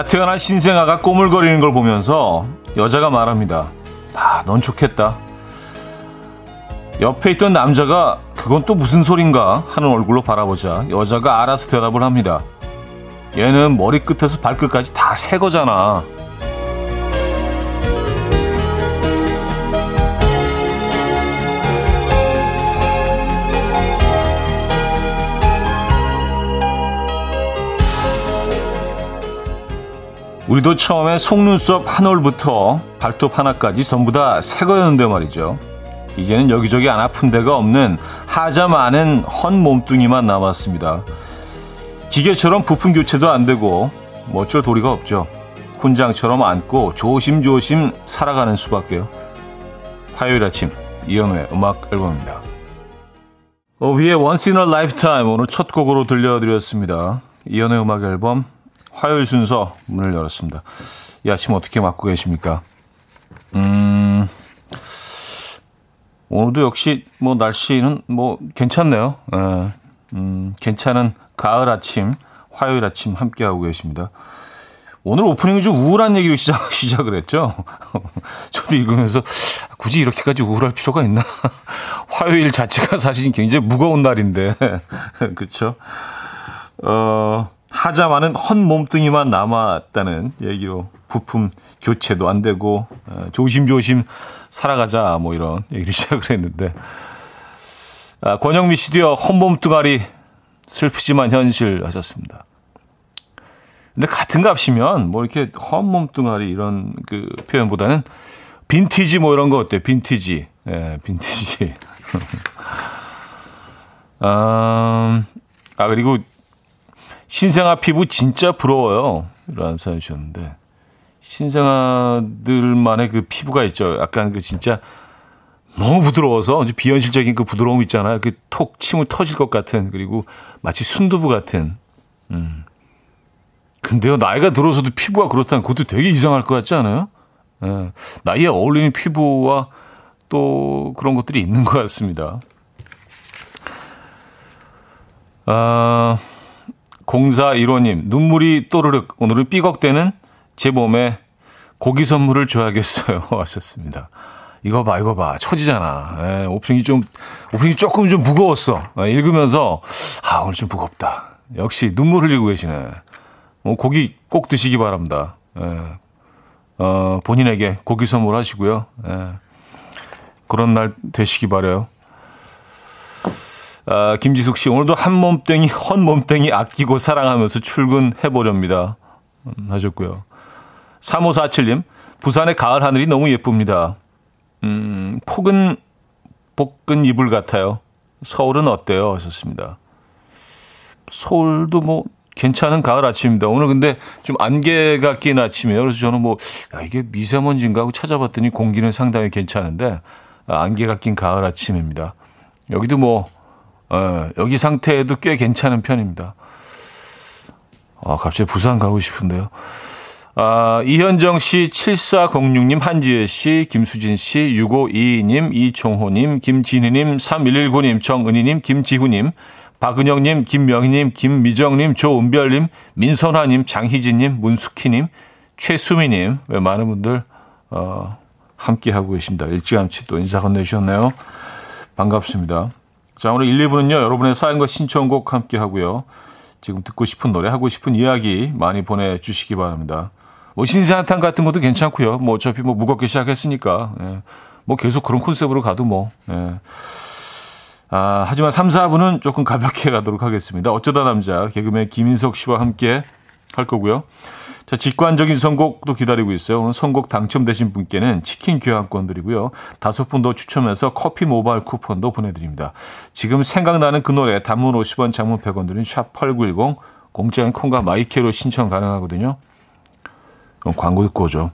가태어난 신생아가 꼬물거리는 걸 보면서 여자가 말합니다. 아, 넌 좋겠다. 옆에 있던 남자가 그건 또 무슨 소린가 하는 얼굴로 바라보자 여자가 알아서 대답을 합니다. 얘는 머리끝에서 발끝까지 다 새 거잖아. 우리도 처음에 속눈썹 한 올부터 발톱 하나까지 전부 다 새 거였는데 말이죠. 이제는 여기저기 안 아픈 데가 없는 하자 많은 헌 몸뚱이만 남았습니다. 기계처럼 부품 교체도 안 되고 뭐 어쩔 도리가 없죠. 훈장처럼 안고 조심조심 살아가는 수밖에요. 화요일 아침 이연우의 음악 앨범입니다. 오비의 Once in a Lifetime 오늘 첫 곡으로 들려드렸습니다. 이연우의 음악 앨범 화요일 순서 문을 열었습니다. 이 아침 어떻게 맞고 계십니까? 음, 오늘도 역시 뭐 날씨는 뭐 괜찮네요. 예, 음, 괜찮은 가을 아침, 화요일 아침 함께하고 계십니다. 오늘 오프닝이 좀 우울한 얘기로 시작, 시작을 했죠. 저도 읽으면서 굳이 이렇게까지 우울할 필요가 있나? 화요일 자체가 사실 굉장히 무거운 날인데. 그렇죠? 어, 하자마는 헛 몸뚱이만 남았다는 얘기로 부품 교체도 안 되고 어, 조심조심 살아가자 뭐 이런 얘기를 시작을 했는데 아, 권영미 씨도요 헛몸뚱아리 슬프지만 현실 하셨습니다. 근데 같은 값이면 뭐 이렇게 헛몸뚱아리 이런 그 표현보다는 빈티지 뭐 이런 거 어때요? 빈티지. 예, 빈티지. 아, 아, 그리고 신생아 피부 진짜 부러워요. 이런 사연 주셨는데. 신생아들만의 그 피부가 있죠. 약간 그 진짜 너무 부드러워서 비현실적인 그 부드러움 있잖아요. 그 톡 침을 터질 것 같은 그리고 마치 순두부 같은. 음. 근데요 나이가 들어서도 피부가 그렇다는 그것도 되게 이상할 것 같지 않아요? 예. 나이에 어울리는 피부와 또 그런 것들이 있는 것 같습니다. 아, 0415님, 눈물이 또르륵, 오늘은 삐걱대는 제 몸에 고기 선물을 줘야겠어요. 왔었습니다. 이거 봐, 이거 봐. 처지잖아. 예, 오프닝이 좀, 오프닝이 조금 좀 무거웠어. 예, 읽으면서, 아, 오늘 좀 무겁다. 역시 눈물 흘리고 계시네. 뭐, 고기 꼭 드시기 바랍니다. 예, 어, 본인에게 고기 선물하시고요. 예, 그런 날 되시기 바래요. 아, 김지숙 씨, 오늘도 한 몸땡이, 헌 몸땡이 아끼고 사랑하면서 출근해 보렵니다. 음, 하셨고요. 3547님, 부산의 가을 하늘이 너무 예쁩니다. 음, 폭은 볶은 이불 같아요. 서울은 어때요? 하셨습니다. 서울도 뭐 괜찮은 가을 아침입니다. 오늘 근데 좀 안개가 낀 아침이에요. 그래서 저는 뭐, 야, 이게 미세먼지인가 하고 찾아봤더니 공기는 상당히 괜찮은데, 아, 안개가 낀 가을 아침입니다. 여기도 뭐, 어, 여기 상태에도 꽤 괜찮은 편입니다. 아, 갑자기 부산 가고 싶은데요. 아, 이현정 씨, 7406님, 한지혜 씨, 김수진 씨, 6522님, 이종호님, 김진희님, 3119님, 정은희님, 김지hu님, 박은영님, 김명희님, 김미정님, 조은별님, 민선화님, 장희진님, 문숙희님, 최수미님, 왜 많은 분들, 어, 함께하고 계십니다. 일찌감치 또 인사 건네주셨네요. 반갑습니다. 자, 오늘 1, 2부는요, 여러분의 사연과 신청곡 함께 하고요. 지금 듣고 싶은 노래, 하고 싶은 이야기 많이 보내주시기 바랍니다. 뭐, 신세한탄 같은 것도 괜찮고요. 뭐, 어차피 뭐, 무겁게 시작했으니까. 예. 뭐, 계속 그런 콘셉트로 가도 뭐, 예. 아, 하지만 3, 4부는 조금 가볍게 가도록 하겠습니다. 어쩌다 남자, 개그맨 김인석 씨와 함께 할 거고요. 자, 직관적인 선곡도 기다리고 있어요. 오늘 선곡 당첨되신 분께는 치킨 교환권 드리고요. 다섯 분 더 추첨해서 커피 모바일 쿠폰도 보내드립니다. 지금 생각나는 그 노래 단문 50원, 장문 100원 드린 샵8910 공짜인 콩과 마이케로 신청 가능하거든요. 그럼 광고 듣고 오죠.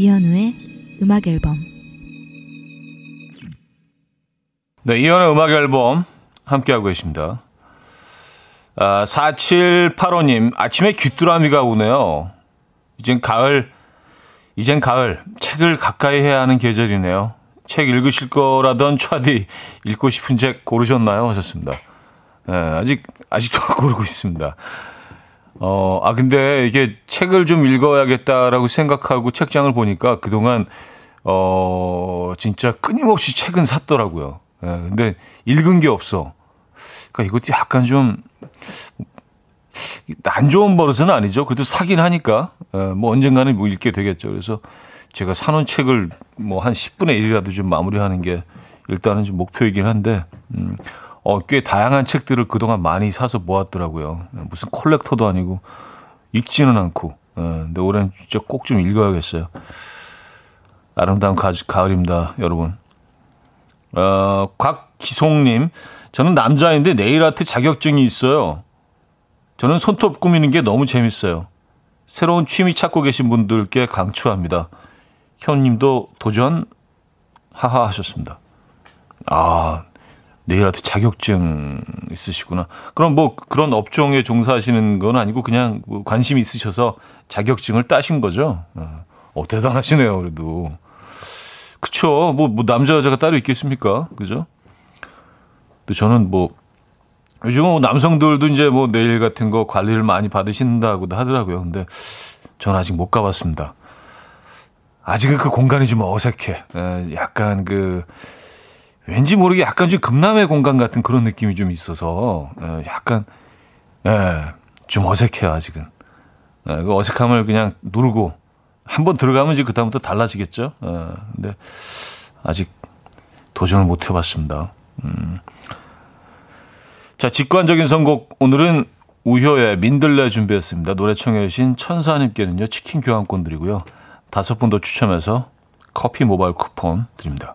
이현우의 음악 앨범. 네, 이현우의 음악 앨범 함께하고 계십니다. 아, 4785님, 아침에 귀뚜라미가 오네요. 이젠 가을, 이젠 가을, 책을 가까이 해야 하는 계절이네요. 책 읽으실 거라던 차디, 읽고 싶은 책 고르셨나요? 하셨습니다. 네, 아직, 아직도 고르고 있습니다. 어, 아, 근데 이게 책을 좀 읽어야겠다라고 생각하고 책장을 보니까 그동안, 어, 진짜 끊임없이 책은 샀더라고요. 예, 근데 읽은 게 없어. 그러니까 이것도 약간 좀 안 좋은 버릇은 아니죠. 그래도 사긴 하니까 예, 뭐 언젠가는 뭐 읽게 되겠죠. 그래서 제가 사놓은 책을 뭐 한 10분의 1이라도 좀 마무리하는 게 일단은 좀 목표이긴 한데 음, 어, 꽤 다양한 책들을 그동안 많이 사서 모았더라고요. 예, 무슨 콜렉터도 아니고 읽지는 않고. 예, 근데 올해는 진짜 꼭 좀 읽어야겠어요. 아름다운 가, 가을입니다, 여러분. 어, 곽기송님, 저는 남자인데 네일 아트 자격증이 있어요. 저는 손톱 꾸미는 게 너무 재밌어요. 새로운 취미 찾고 계신 분들께 강추합니다. 현님도 도전 하하 하셨습니다. 아, 네일 아트 자격증 있으시구나. 그럼 뭐 그런 업종에 종사하시는 건 아니고 그냥 뭐 관심이 있으셔서 자격증을 따신 거죠? 어, 어 대단하시네요, 그래도. 그쵸. 뭐, 뭐, 남자, 여자가 따로 있겠습니까? 그죠? 또 저는 뭐, 요즘은 뭐 남성들도 이제 뭐 네일 같은 거 관리를 많이 받으신다고도 하더라고요. 근데 저는 아직 못 가봤습니다. 아직은 그 공간이 좀 어색해. 에, 약간 그, 왠지 모르게 약간 좀 금남의 공간 같은 그런 느낌이 좀 있어서, 에, 약간, 예, 좀 어색해요, 아직은. 에, 그 어색함을 그냥 누르고, 한번 들어가면 이제 그다음부터 달라지겠죠. 어, 근데 아직 도전을 못 해봤습니다. 음. 자, 직관적인 선곡 오늘은 우효의 민들레 준비했습니다. 노래 청해 주신 천사님께는요 치킨 교환권 드리고요. 다섯 분 더 추첨해서 커피 모바일 쿠폰 드립니다.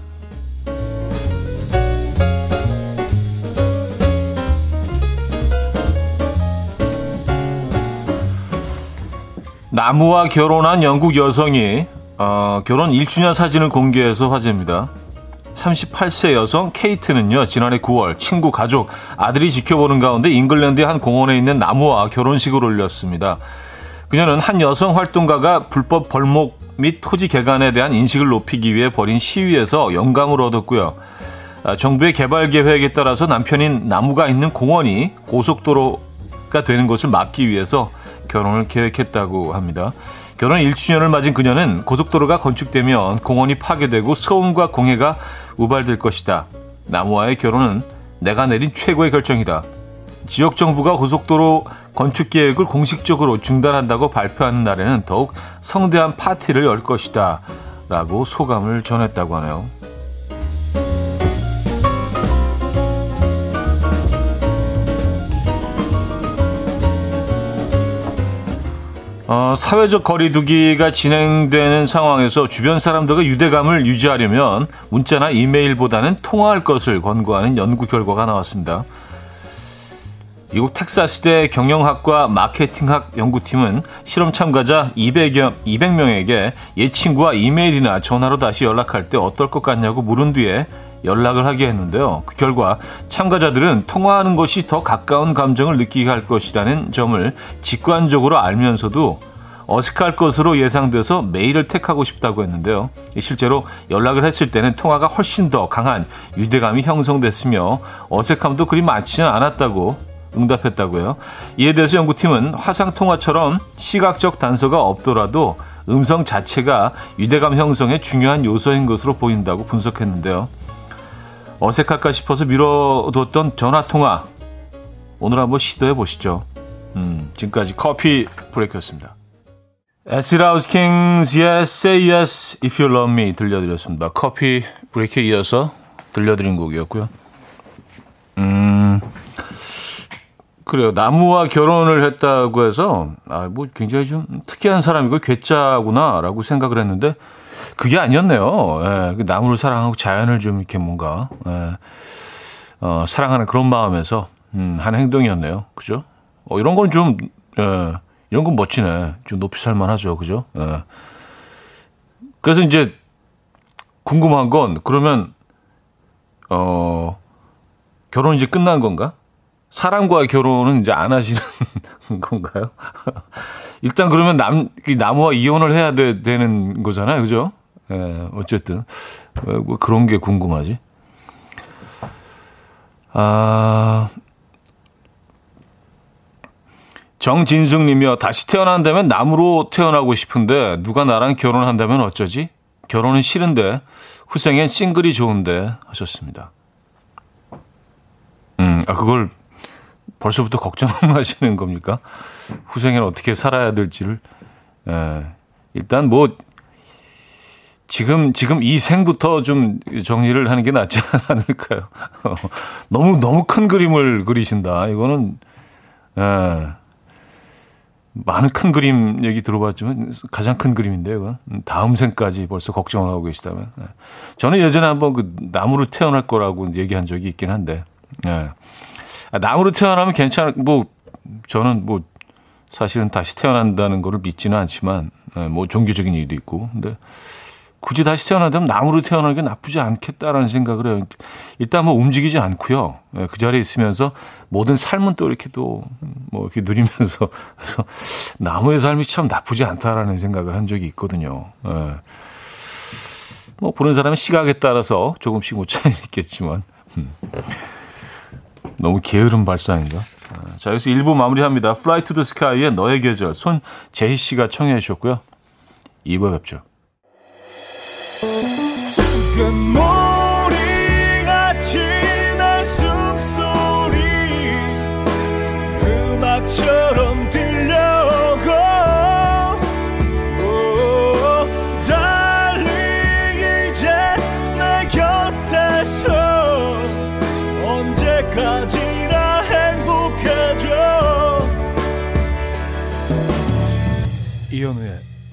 나무와 결혼한 영국 여성이 어, 결혼 1주년 사진을 공개해서 화제입니다. 38세 여성 케이트는요, 지난해 9월 친구, 가족, 아들이 지켜보는 가운데 잉글랜드의 한 공원에 있는 나무와 결혼식을 올렸습니다. 그녀는 한 여성 활동가가 불법 벌목 및 토지 개간에 대한 인식을 높이기 위해 벌인 시위에서 영감을 얻었고요. 아, 정부의 개발 계획에 따라서 남편인 나무가 있는 공원이 고속도로가 되는 것을 막기 위해서 결혼을 계획했다고 합니다. 결혼 1주년을 맞은 그녀는 고속도로가 건축되면 공원이 파괴되고 소음과 공해가 우발될 것이다. 나무와의 결혼은 내가 내린 최고의 결정이다. 지역 정부가 고속도로 건축 계획을 공식적으로 중단한다고 발표하는 날에는 더욱 성대한 파티를 열 것이다. 라고 소감을 전했다고 하네요. 어, 사회적 거리두기가 진행되는 상황에서 주변 사람들과 유대감을 유지하려면 문자나 이메일보다는 통화할 것을 권고하는 연구 결과가 나왔습니다. 미국 텍사스대 경영학과 마케팅학 연구팀은 실험 참가자 200여, 200명에게 옛 친구와 이메일이나 전화로 다시 연락할 때 어떨 것 같냐고 물은 뒤에 연락을 하게 했는데요. 그 결과 참가자들은 통화하는 것이 더 가까운 감정을 느끼게 할 것이라는 점을 직관적으로 알면서도 어색할 것으로 예상돼서 메일을 택하고 싶다고 했는데요. 실제로 연락을 했을 때는 통화가 훨씬 더 강한 유대감이 형성됐으며 어색함도 그리 많지는 않았다고 응답했다고요. 이에 대해서 연구팀은 화상통화처럼 시각적 단서가 없더라도 음성 자체가 유대감 형성에 중요한 요소인 것으로 보인다고 분석했는데요. 어색할까 싶어서 미뤄뒀던 전화통화. 오늘 한번 시도해 보시죠. 음, 지금까지 커피 브레이크였습니다. 에스라우스 킹스의 Say Yes If You Love Me 들려드렸습니다. 커피 브레이크에 이어서 들려드린 곡이었고요. 음, 그래요. 나무와 결혼을 했다고 해서 아 뭐 굉장히 좀 특이한 사람이고 괴짜구나라고 생각을 했는데 그게 아니었네요. 예, 그 나무를 사랑하고 자연을 좀 이렇게 뭔가 예, 어, 사랑하는 그런 마음에서 음, 한 행동이었네요. 그죠? 어, 이런 건 좀 예, 이런 건 멋지네. 좀 높이 살만하죠. 그죠? 예. 그래서 이제 궁금한 건 그러면 어 결혼 이제 끝난 건가? 사람과의 결혼은 이제 안 하시는 건가요? 일단 그러면 남, 나무와 이혼을 해야 되, 는 거잖아요. 그죠? 예, 어쨌든. 뭐 그런 게 궁금하지. 아, 정진숙 님이요. 다시 태어난다면 나무로 태어나고 싶은데 누가 나랑 결혼한다면 어쩌지? 결혼은 싫은데 후생엔 싱글이 좋은데 하셨습니다. 음, 아, 그걸 벌써부터 걱정하시는 겁니까? 후생에는 어떻게 살아야 될지를. 에, 예. 일단 뭐 지금 지금 이 생부터 좀 정리를 하는 게 낫지 않을까요? 너무 너무 큰 그림을 그리신다. 이거는 에, 예. 많은 큰 그림 얘기 들어봤지만 가장 큰 그림인데요. 이건 다음 생까지 벌써 걱정을 하고 계시다면 에. 예. 저는 예전에 한번 그 나무로 태어날 거라고 얘기한 적이 있긴 한데. 예. 아, 나무로 태어나면 괜찮을 뭐 저는 뭐 사실은 다시 태어난다는 거를 믿지는 않지만 예, 뭐 종교적인 이유도 있고 근데 굳이 다시 태어나면 나무로 태어나는 게 나쁘지 않겠다라는 생각을 해요. 일단 뭐 움직이지 않고요. 예, 그 자리에 있으면서 모든 삶은 또 이렇게 또 뭐 이렇게 누리면서 그래서 나무의 삶이 참 나쁘지 않다라는 생각을 한 적이 있거든요. 예. 뭐 보는 사람의 시각에 따라서 조금씩 못 차이 있겠지만. 음. 너무 게으른 발상인가? 아, 자, 여기서 1부 마무리합니다. Fly to the Sky의 너의 계절. 손제희 씨가 청해 주셨고요. 2부에 뵙죠.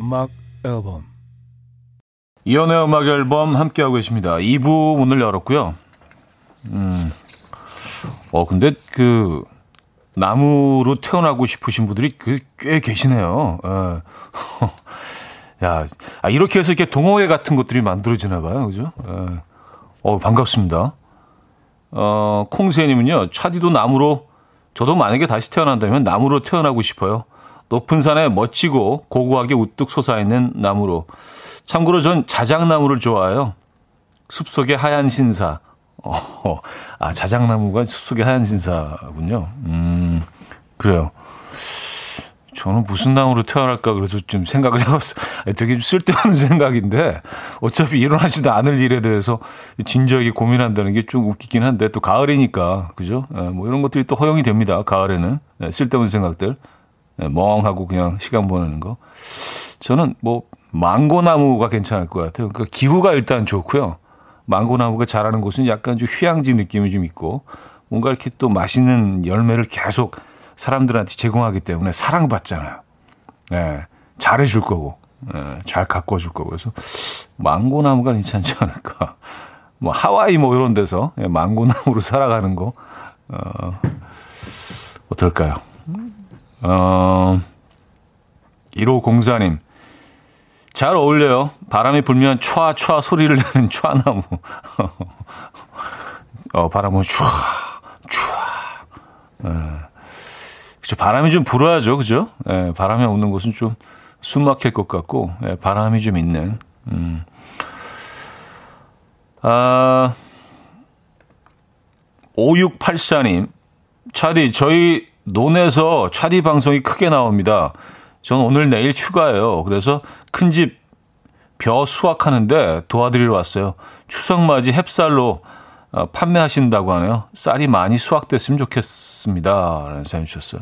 음악 앨범 이현우의 음악 앨범 함께하고 계십니다. 2부 문을 열었고요. 음, 어, 근데 그, 나무로 태어나고 싶으신 분들이 꽤 계시네요. 예. 야, 아, 이렇게 해서 이렇게 동호회 같은 것들이 만들어지나 봐요. 그죠? 예. 어, 반갑습니다. 어, 콩세님은요, 차디도 나무로, 저도 만약에 다시 태어난다면 나무로 태어나고 싶어요. 높은 산에 멋지고 고고하게 우뚝 솟아있는 나무로. 참고로 전 자작나무를 좋아해요. 숲속의 하얀 신사. 어, 아, 자작나무가 숲속의 하얀 신사군요. 음, 그래요. 저는 무슨 나무로 태어날까 그래서 좀 생각을 해봤어요. 되게 쓸데없는 생각인데 어차피 일어나지도 않을 일에 대해서 진지하게 고민한다는 게 좀 웃기긴 한데 또 가을이니까 그죠? 예, 뭐 이런 것들이 또 허용이 됩니다. 가을에는 예, 쓸데없는 생각들. 네, 멍하고 그냥 시간 보내는 거. 저는 뭐 망고나무가 괜찮을 것 같아요. 그러니까 기후가 일단 좋고요. 망고나무가 자라는 곳은 약간 좀 휴양지 느낌이 좀 있고 뭔가 이렇게 또 맛있는 열매를 계속 사람들한테 제공하기 때문에 사랑받잖아요. 예, 잘해줄 거고, 예, 잘 가꿔 줄 거고. 그래서 망고나무가 괜찮지 않을까. 뭐 하와이 뭐 이런 데서 예, 망고나무로 살아가는 거, 어, 어떨까요? 어, 1504님. 잘 어울려요. 바람이 불면 촤촤 소리를 내는 촤나무. 어, 바람은 촤, 촤. 예. 그죠. 바람이 좀 불어야죠. 그죠? 예, 바람이 없는 곳은 좀 숨 막힐 것 같고, 예, 바람이 좀 있는. 음. 아, 5684님. 차디, 저희 논에서 차디 방송이 크게 나옵니다. 전 오늘 내일 휴가예요. 그래서 큰 집 벼 수확하는데 도와드리러 왔어요. 추석 맞이 햅쌀로 어, 판매하신다고 하네요. 쌀이 많이 수확됐으면 좋겠습니다. 라는 사연 주셨어요.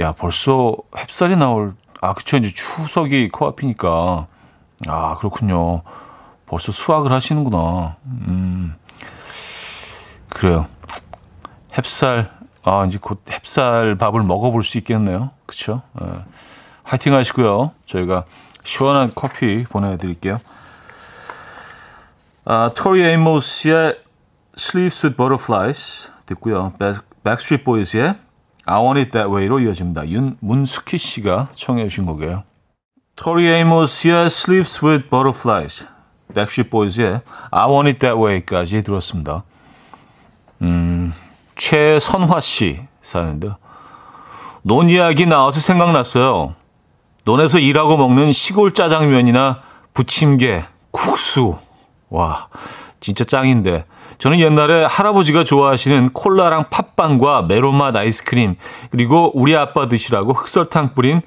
야, 벌써 햅쌀이 나올, 아, 그쵸. 이제 추석이 코앞이니까. 아, 그렇군요. 벌써 수확을 하시는구나. 음, 그래요. 햅쌀, 아, 이제 곧 햅쌀 밥을 먹어볼 수 있겠네요. 그쵸? 예. 화이팅 하시고요. 저희가 시원한 커피 보내드릴게요. 아, 토리 에이모스의 Sleeps with Butterflies 듣고요. Backstreet Boys의 I Want It That Way로 이어집니다. 윤문숙희 씨가 청해 주신 곡이에요. 토리 에이모스의 Sleeps with Butterflies, Backstreet Boys의 I Want It That Way까지 들었습니다. 음, 최선화 씨 사연인데요. 논 이야기 나와서 생각났어요. 논에서 일하고 먹는 시골 짜장면이나 부침개, 국수. 와, 진짜 짱인데. 저는 옛날에 할아버지가 좋아하시는 콜라랑 팥빵과 메론맛 아이스크림, 그리고 우리 아빠 드시라고 흑설탕 뿌린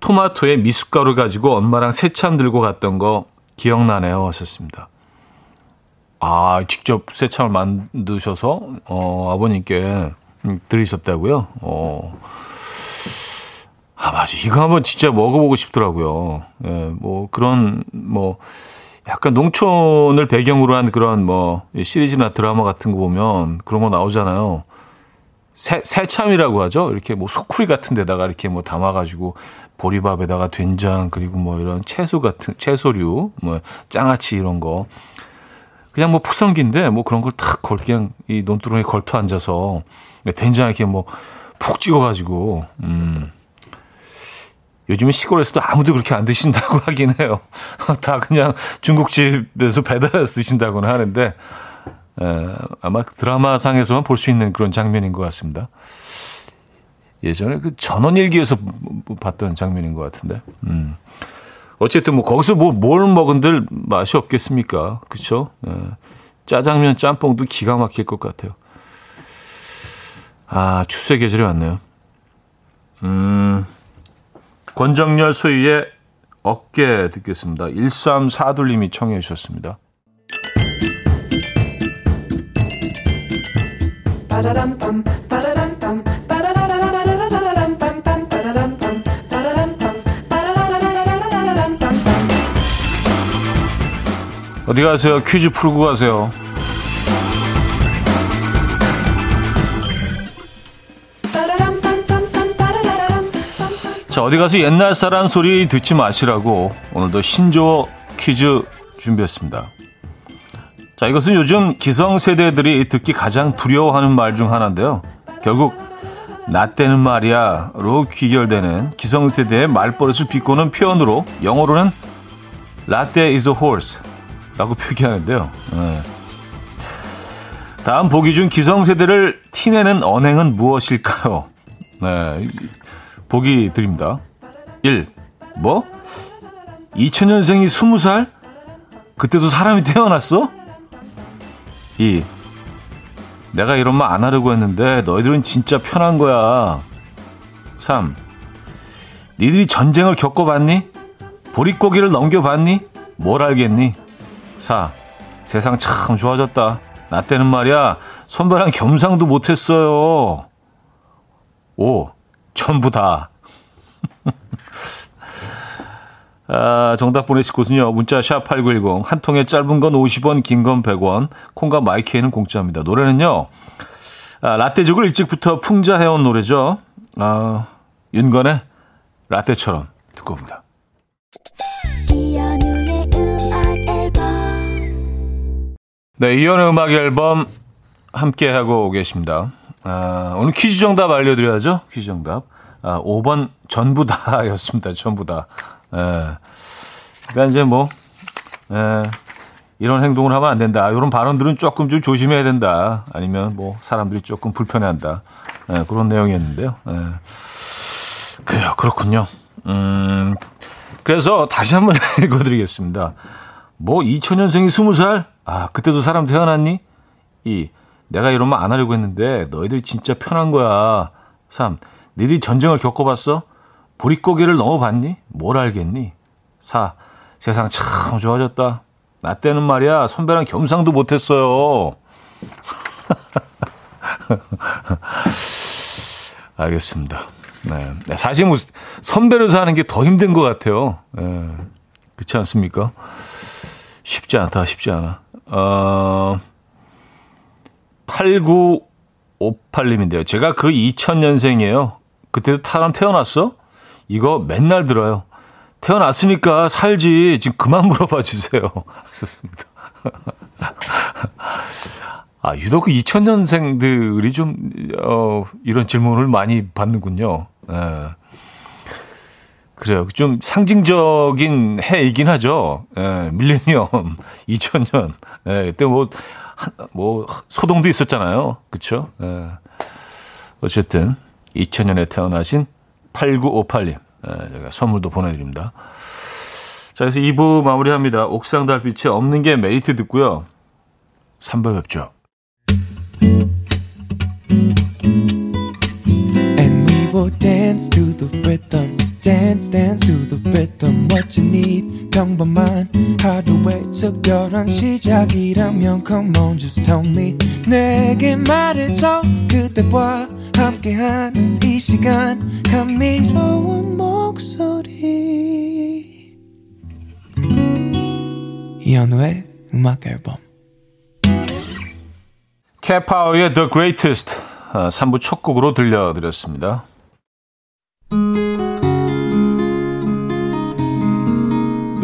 토마토에 미숫가루 가지고 엄마랑 새참 들고 갔던 거 기억나네요. 하셨습니다. 아, 직접 새참을 만드셔서, 어, 아버님께 드리셨다고요? 어. 아, 맞아. 이거 한번 진짜 먹어보고 싶더라고요. 예, 뭐, 그런, 뭐, 약간 농촌을 배경으로 한 그런 뭐, 시리즈나 드라마 같은 거 보면 그런 거 나오잖아요. 새, 새참이라고 하죠. 이렇게 뭐 소쿠리 같은 데다가 이렇게 뭐 담아가지고 보리밥에다가 된장 그리고 뭐 이런 채소 같은 채소류 뭐 장아찌 이런 거 그냥 뭐 푸성기인데 뭐 그런 걸 탁 걸 그냥 이 논두렁에 걸터 앉아서 된장 이렇게 뭐 푹 찍어가지고 음 요즘은 시골에서도 아무도 그렇게 안 드신다고 하긴 해요. 다 그냥 중국집에서 배달해서 드신다고는 하는데, 에, 아마 드라마상에서만 볼 수 있는 그런 장면인 것 같습니다. 예전에 그 전원일기에서 봤던 장면인 것 같은데. 음. 어쨌든 뭐 거기서 뭐 뭘 먹은들 맛이 없겠습니까? 그쵸? 에, 짜장면 짬뽕도 기가 막힐 것 같아요. 아, 추수의 계절이 왔네요. 음. 권정열 소유의 어깨 듣겠습니다. 1342님이 청해 주셨습니다. 어디 가세요? 퀴즈 풀고 가세요. 자, 어디 가서 옛날 사람 소리 듣지 마시라고 오늘도 신조어 퀴즈 준비했습니다. 자, 이것은 요즘 기성세대들이 듣기 가장 두려워하는 말 중 하나인데요. 결국 나 때는 말이야 로 귀결되는 기성세대의 말버릇을 비꼬는 표현으로 영어로는 라떼 is a horse 라고 표기하는데요. 네. 다음 보기 중 기성세대를 티내는 언행은 무엇일까요? 네. 보기 드립니다. 1. 뭐? 2000년생이 20살? 그때도 사람이 태어났어? 2. 내가 이런 말 안 하려고 했는데 너희들은 진짜 편한 거야. 3. 니들이 전쟁을 겪어봤니? 보릿고기를 넘겨봤니? 뭘 알겠니? 4. 세상 참 좋아졌다. 나 때는 말이야. 선배랑 겸상도 못했어요. 5. 전부 다. 아, 정답 보내실 곳은요. 문자 샵 8910. 한 통에 짧은 건 50원, 긴 건 100원. 콩과 마이크에는 공짜입니다. 노래는요. 아, 라떼죽을 일찍부터 풍자해온 노래죠. 아, 윤건의 라떼처럼 듣고 옵니다. 네, 이연의 음악 앨범 함께 하고 계십니다. 아, 오늘 퀴즈 정답 알려드려야죠. 퀴즈 정답. 아, 5번 전부 다 였습니다. 전부 다. 예. 그러니까 이제 뭐, 예, 이런 행동을 하면 안 된다. 이런 발언들은 조금 좀 조심해야 된다. 아니면 뭐 사람들이 조금 불편해한다. 예, 그런 내용이었는데요. 예. 그래요. 그렇군요. 음, 그래서 다시 한번 읽어드리겠습니다. 뭐 2000년생이 20살? 아, 그때도 사람 태어났니? 이 내가 이런 말안 하려고 했는데 너희들 진짜 편한 거야. 3. 너희들이 전쟁을 겪어봤어? 보릿고개를 넘어봤니? 뭘 알겠니? 4. 세상 참 좋아졌다. 나 때는 말이야 선배랑 겸상도 못했어요. 알겠습니다. 네. 네. 사실 뭐 선배로 사는 게 더 힘든 것 같아요. 네. 그렇지 않습니까? 쉽지 않다, 쉽지 않아. 어, 89 8958님인데요. 제가 그 2000년생이에요. 그때도 사람 태어났어? 이거 맨날 들어요. 태어났으니까 살지. 지금 그만 물어봐 주세요. 하셨습니다. 아, 유독 그 2000년생들이 좀, 어, 이런 질문을 많이 받는군요. 예. 그래요. 좀 상징적인 해이긴 하죠. 예, 밀레니엄 2000년. 예, 그때 뭐, 한, 뭐, 소동도 있었잖아요. 그쵸? 예. 어쨌든, 2000년에 태어나신 8958님. 예, 제가 선물도 보내드립니다. 자, 그래서 2부 마무리합니다. 옥상 달빛에 없는 게 메리트 듣고요. 3부 뵙죠. And we will dance to the rhythm. Dance dance to the rhythm what you need. 평범한 하루의 특별한 시작이라면 come on just tell me. 내게 말해줘 그대와 함께한 이 시간. 감미로운 목소리. 이현우의 음악 앨범. 캐파워의 The Greatest 3부 첫 곡으로 들려드렸습니다.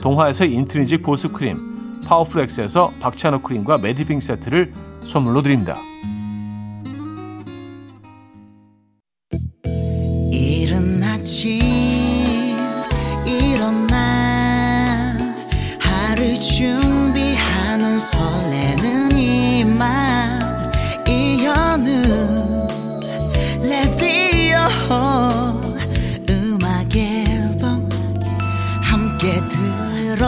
동화에서 intrinsic 보습크림, 파워프렉스에서 박찬호 크림과 매디핑 세트를 선물로 드립니다.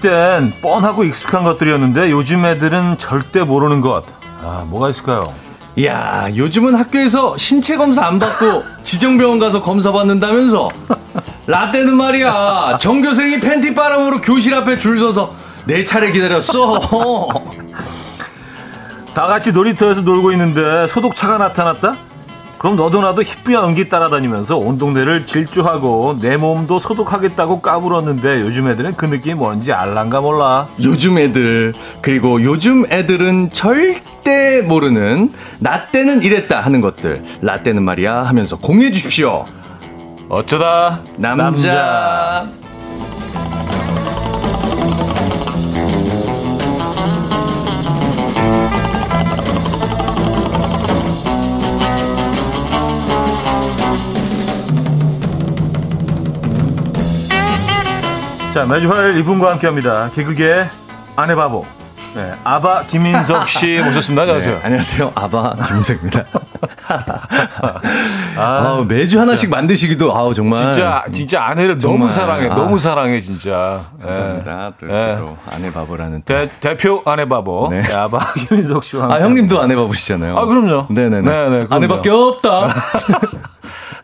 우리 땐 뻔하고 익숙한 것들이었는데 요즘 애들은 절대 모르는 것. 아, 뭐가 있을까요? 야, 요즘은 학교에서 신체 검사 안 받고 지정병원 가서 검사 받는다면서. 라떼는 말이야. 전교생이 팬티 바람으로 교실 앞에 줄 서서 내 차례 기다렸어. 다 같이 놀이터에서 놀고 있는데 소독차가 나타났다? 그럼 너도 나도 희뿌야 은기 따라다니면서 온 동네를 질주하고 내 몸도 소독하겠다고 까불었는데 요즘 애들은 그 느낌이 뭔지 알란가 몰라. 요즘 애들 그리고 요즘 애들은 절대 모르는 나 때는 이랬다 하는 것들 라떼는 말이야 하면서 공유해 주십시오. 어쩌다 남자. 남자. 자, 매주 화요일 이분과 함께 합니다. 개그계 아내 바보. 네, 아바 김인석 씨 모셨습니다. 안녕하세요. 네, 안녕하세요. 아바 김인석입니다. 아, 아, 매주 하나씩 진짜. 만드시기도 아우 정말 진짜 진짜 아내를 정말. 너무 사랑해. 아, 너무 사랑해 진짜. 감사합니다. 네. 또, 네. 또 아내 바보라는 대, 대표 아내 바보. 네. 네 아바 김인석 씨와 아 형님도 아내 바보시잖아요. 아 그럼요. 네네네. 네네, 아내밖에 없다.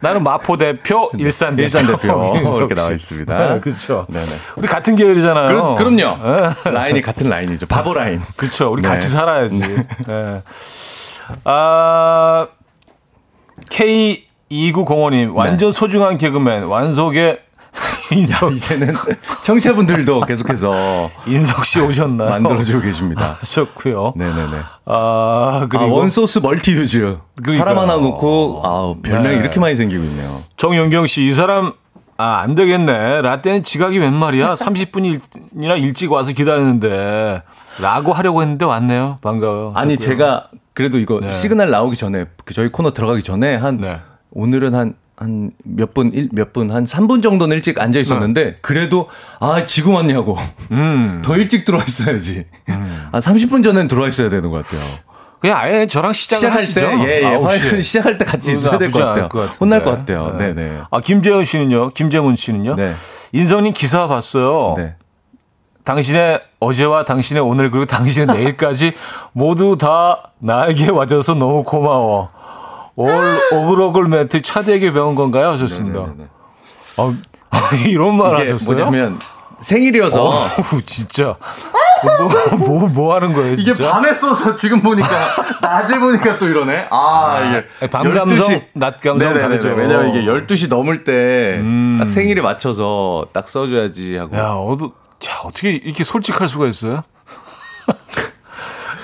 나는 마포 대표, 일산 대표. 일산 대표. 이렇게 나와 있습니다. 네, 그렇죠. 네네. 우리 같은 계열이잖아요. 그, 럼요 네. 라인이 같은 라인이죠. 바보 라인. 그렇죠. 우리 네. 같이 살아야지. 네. 네. 아, K2905님, 완전 네. 소중한 개그맨, 완속의 인석. 이제는 청취자분들도 계속해서 인석 씨 오셨나요? 만들어주고 계십니다. 하셨고요. 네네네. 아 그리고 아, one source multi-use. 사람 하나 놓고 아 별명이 네. 이렇게 많이 생기고 있네요. 정영경 씨 이 사람 아, 안 되겠네. 라떼는 지각이 웬 말이야? 30분이나 일찍 와서 기다리는데. 라고 하려고 했는데 왔네요. 반가워요. 아니, 제가 그래도 이거 네. 시그널 나오기 전에, 그 저희 코너 들어가기 전에 한, 네. 오늘은 한 한 몇 분, 몇 분, 한 3분 정도는 일찍 앉아 있었는데, 네. 그래도, 아, 지금 왔냐고. 음. 더 일찍 들어와 있어야지. 음. 아, 30분 전엔 들어와 있어야 되는 것 같아요. 그냥 아예 저랑 시작을 시작할 때, 예, 예. 화요일 시작할 때 같이 있어야 될 것 같아요. 것 혼날 것 같아요. 네, 네. 아, 김재현 씨는요? 김재문 씨는요? 네. 인성님 기사 봤어요. 네. 당신의 어제와 당신의 오늘 그리고 당신의 내일까지 모두 다 나에게 와줘서 너무 고마워. 올 오글오글 멘트 차대에게 배운 건가요? 하셨습니다. 아, 이런 말 하셨어요? 뭐냐면 생일이어서 어, 진짜 뭐, 뭐, 뭐 하는 거예요? 진짜? 이게 밤에 써서 지금 보니까 낮에 보니까 또 이러네. 아, 이게 밤 감성, 낮 감성 다르죠. 왜냐면 이게 12시 넘을 때딱 음. 생일에 맞춰서 딱 써줘야지 하고. 야, 어도 자 어떻게 이렇게 솔직할 수가 있어요?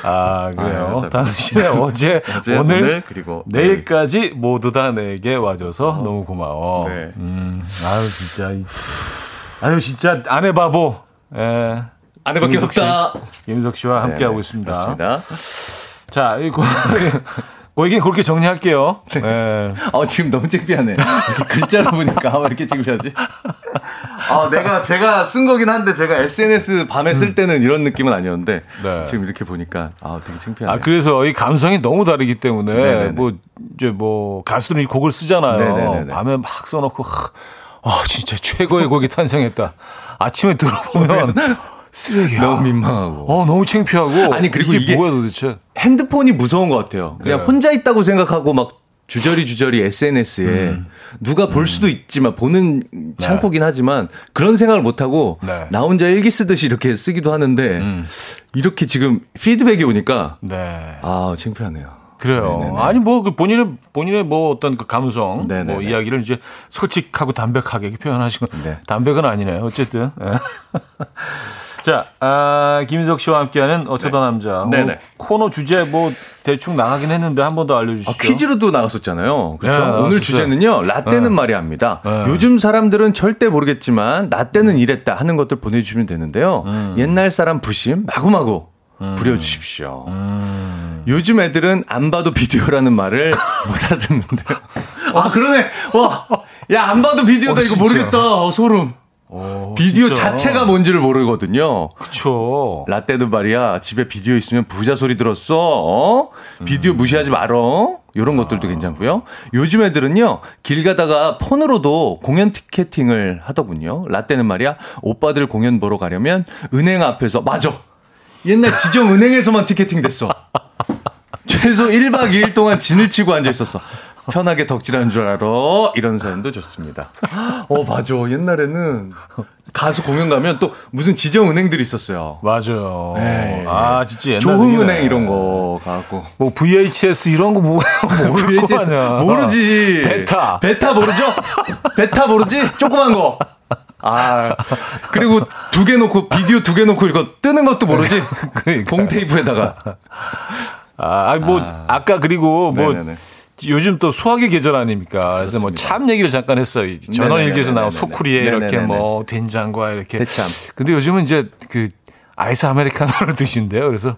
아, 그래요. 아, 당신의 어제, 어제, 오늘, 오늘, 그리고 내일까지 모두 다 내게 와줘서 어. 너무 고마워. 네. 음, 아유, 진짜. 아유, 진짜 아내 바보. 예. 아내밖에 없다. 김석 씨와 함께하고 네, 있습니다. 그렇습니다. 자, 이거. 고얘기 그렇게 정리할게요. 네. 네. 어, 지금 너무 창피하네. 글자로 보니까 왜 이렇게 창피하지? 아, 내가 제가 쓴 거긴 한데 제가 SNS 밤에 쓸 음. 때는 이런 느낌은 아니었는데 네. 지금 이렇게 보니까 아, 되게 창피하네. 아, 그래서 이 감성이 너무 다르기 때문에 네네네. 뭐 이제 뭐 가수들이 곡을 쓰잖아요. 네네네네. 밤에 막 써놓고 아, 진짜 최고의 곡이 탄생했다. 아침에 들어보면 쓰레기야. 너무 민망하고. 어, 너무 창피하고. 아니, 그리고 이게, 이게 뭐야 도대체? 핸드폰이 무서운 것 같아요. 그냥 네. 혼자 있다고 생각하고 막 주저리 주저리 SNS에 음. 누가 볼 음. 수도 있지만 보는 네. 창포긴 하지만 그런 생각을 못 하고 네. 나 혼자 일기 쓰듯이 이렇게 쓰기도 하는데 음. 이렇게 지금 피드백이 오니까 네. 아 창피하네요. 그래요. 네네네. 아니 뭐 그 본인의 본인의 뭐 어떤 그 감성, 네네네. 뭐 이야기를 이제 솔직하고 담백하게 표현하시고 네. 담백은 아니네요. 어쨌든. 네. 자, 아, 김인석 씨와 함께하는 어쩌다 네. 남자. 네네. 코너 주제 뭐 대충 나가긴 했는데 한 번 더 알려주시죠. 아, 퀴즈로도 나갔었잖아요. 그렇죠. 네, 오늘 주제는요. 라떼는 네. 말이 합니다. 네. 요즘 사람들은 절대 모르겠지만 라떼는 이랬다 하는 것들 보내주시면 되는데요. 음. 옛날 사람 부심 마구마구 음. 부려주십시오. 음. 요즘 애들은 안 봐도 비디오라는 말을 못 알아듣는데. 아 그러네. 와, 야 안 봐도 비디오다 어, 이거 모르겠다. 어, 소름. 오, 어, 비디오 진짜? 자체가 뭔지를 모르거든요. 그쵸. 라떼도 말이야. 집에 비디오 있으면 부자 소리 들었어. 어? 비디오 음. 무시하지 말어. 아. 것들도 괜찮고요. 요즘 애들은요. 길 가다가 폰으로도 공연 티켓팅을 하더군요. 라떼는 말이야. 오빠들 공연 보러 가려면 은행 앞에서 맞아. 옛날 지정 은행에서만 티켓팅 됐어. 최소 1박 2일 동안 진을 치고 앉아 있었어. 편하게 덕질하는 줄 알아. 이런 사연도 좋습니다. 어, 맞아. 옛날에는 가수 공연 가면 또 무슨 지정 은행들이 있었어요. 맞아요. 네. 아, 진짜 옛날 조흥은행 이런 거 가고. 뭐 VHS 이런 거 뭐, 모를 거 VHS 아니야. 모르지. 베타. 베타 모르죠? 베타 모르지? 조그만 거. 아, 그리고 두 개 놓고, 비디오 두 개 놓고 이거 뜨는 것도 모르지? 그러니까. 공테이프에다가. 아, 아니 뭐 아. 까 그리고 뭐 네네네. 요즘 또 수확의 계절 아닙니까? 그래서 뭐 참 얘기를 잠깐 했어요. 전원 일기에서 나온 네네네네네. 소쿠리에 이렇게 네네네네. 뭐 된장과 이렇게. 새참. 근데 요즘은 이제 그 아이스 아메리카노를 드신대요. 그래서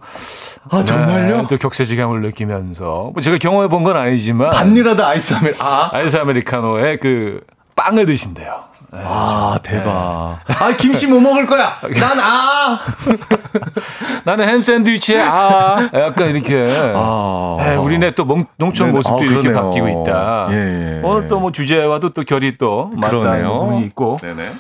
아, 정말요? 네, 또 격세지감을 느끼면서 뭐 제가 경험해 본 건 아니지만 밭일하다 아이스 아메리, 아. 아이스 아메리카노에 그 빵을 드신대요. 아, 대박. 아, 김씨 뭐 먹을 거야? 난 아! 나는 햄 샌드위치에 아 약간 이렇게 아. 에, 우리네 또 몽- 농촌. 모습도 아, 이렇게 그러네요. 바뀌고 있다. 예, 예. 오늘 또 뭐 주제와도 또 결이 또 맞다는. 부분이 있고. 네네.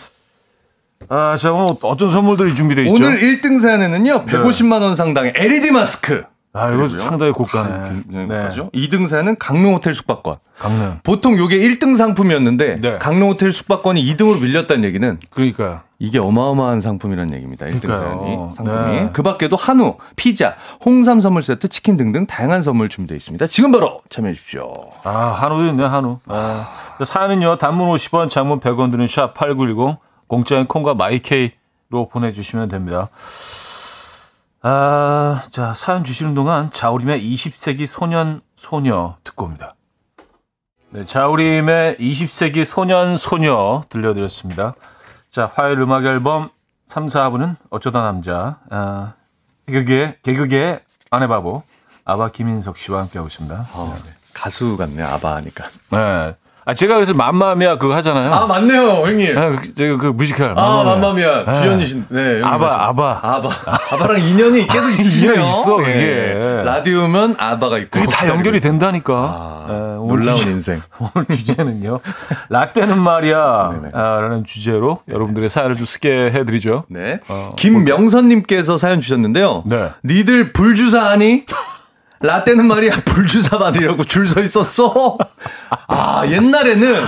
아, 자 오늘 어떤 선물들이 준비되어 있죠? 오늘 1등 사연에는요, 150만원 상당의 LED 마스크. 아, 이거. 상당히 고가네. 네. 네. 2등 사연은 강릉 호텔 숙박권. 강릉. 보통 요게 1등 상품이었는데, 네. 강릉 호텔 숙박권이 2등으로 밀렸다는 얘기는 그러니까요. 이게 어마어마한 상품이라는 얘기입니다. 1등 그러니까요. 사연이 상품이. 네. 그 밖에도 한우, 피자, 홍삼 선물 세트, 치킨 등등 다양한 선물 준비되어 있습니다. 지금 바로 참여해 주십시오. 아, 한우도 있네, 한우. 아, 사연은요, 단문 50원, 장문 100원 드는 샵 8910, 공짜인 콩과 마이케이로 보내 주시면 됩니다. 아, 자, 사연 주시는 동안 자우림의 20세기 소년, 소녀 듣고 옵니다. 네, 자우림의 20세기 소년, 소녀 들려드렸습니다. 자, 화요일 음악 앨범 3, 4부는 어쩌다 남자, 아, 개그계, 개그계 아내 바보, 아바 김인석 씨와 함께하고 있습니다. 아, 네. 가수 같네, 아바 하니까. 네. 아, 제가 그래서 맘마미아 그거 하잖아요. 아, 맞네요, 형님. 아, 그, 제가 그 뮤지컬. 아, 맘마미아. 맘마미아. 주연이신, 네. 아바, 아바. 아바. 아바랑 인연이 계속 있으시네요. 인연이 있어, 예. 그게. 라디오면 아바가 있고. 그게 다 연결이 된다니까. 아, 예, 오늘 놀라운 주제- 인생. 오늘 주제는요. 라떼는 말이야. 네네. 아, 라는 주제로 여러분들의 사연을 좀 소개해드리죠. 네. 어, 김명선님께서 사연 주셨는데요. 네. 니들 불주사 하니? 라떼는 말이야, 불주사 받으려고 줄 서 있었어? 아, 옛날에는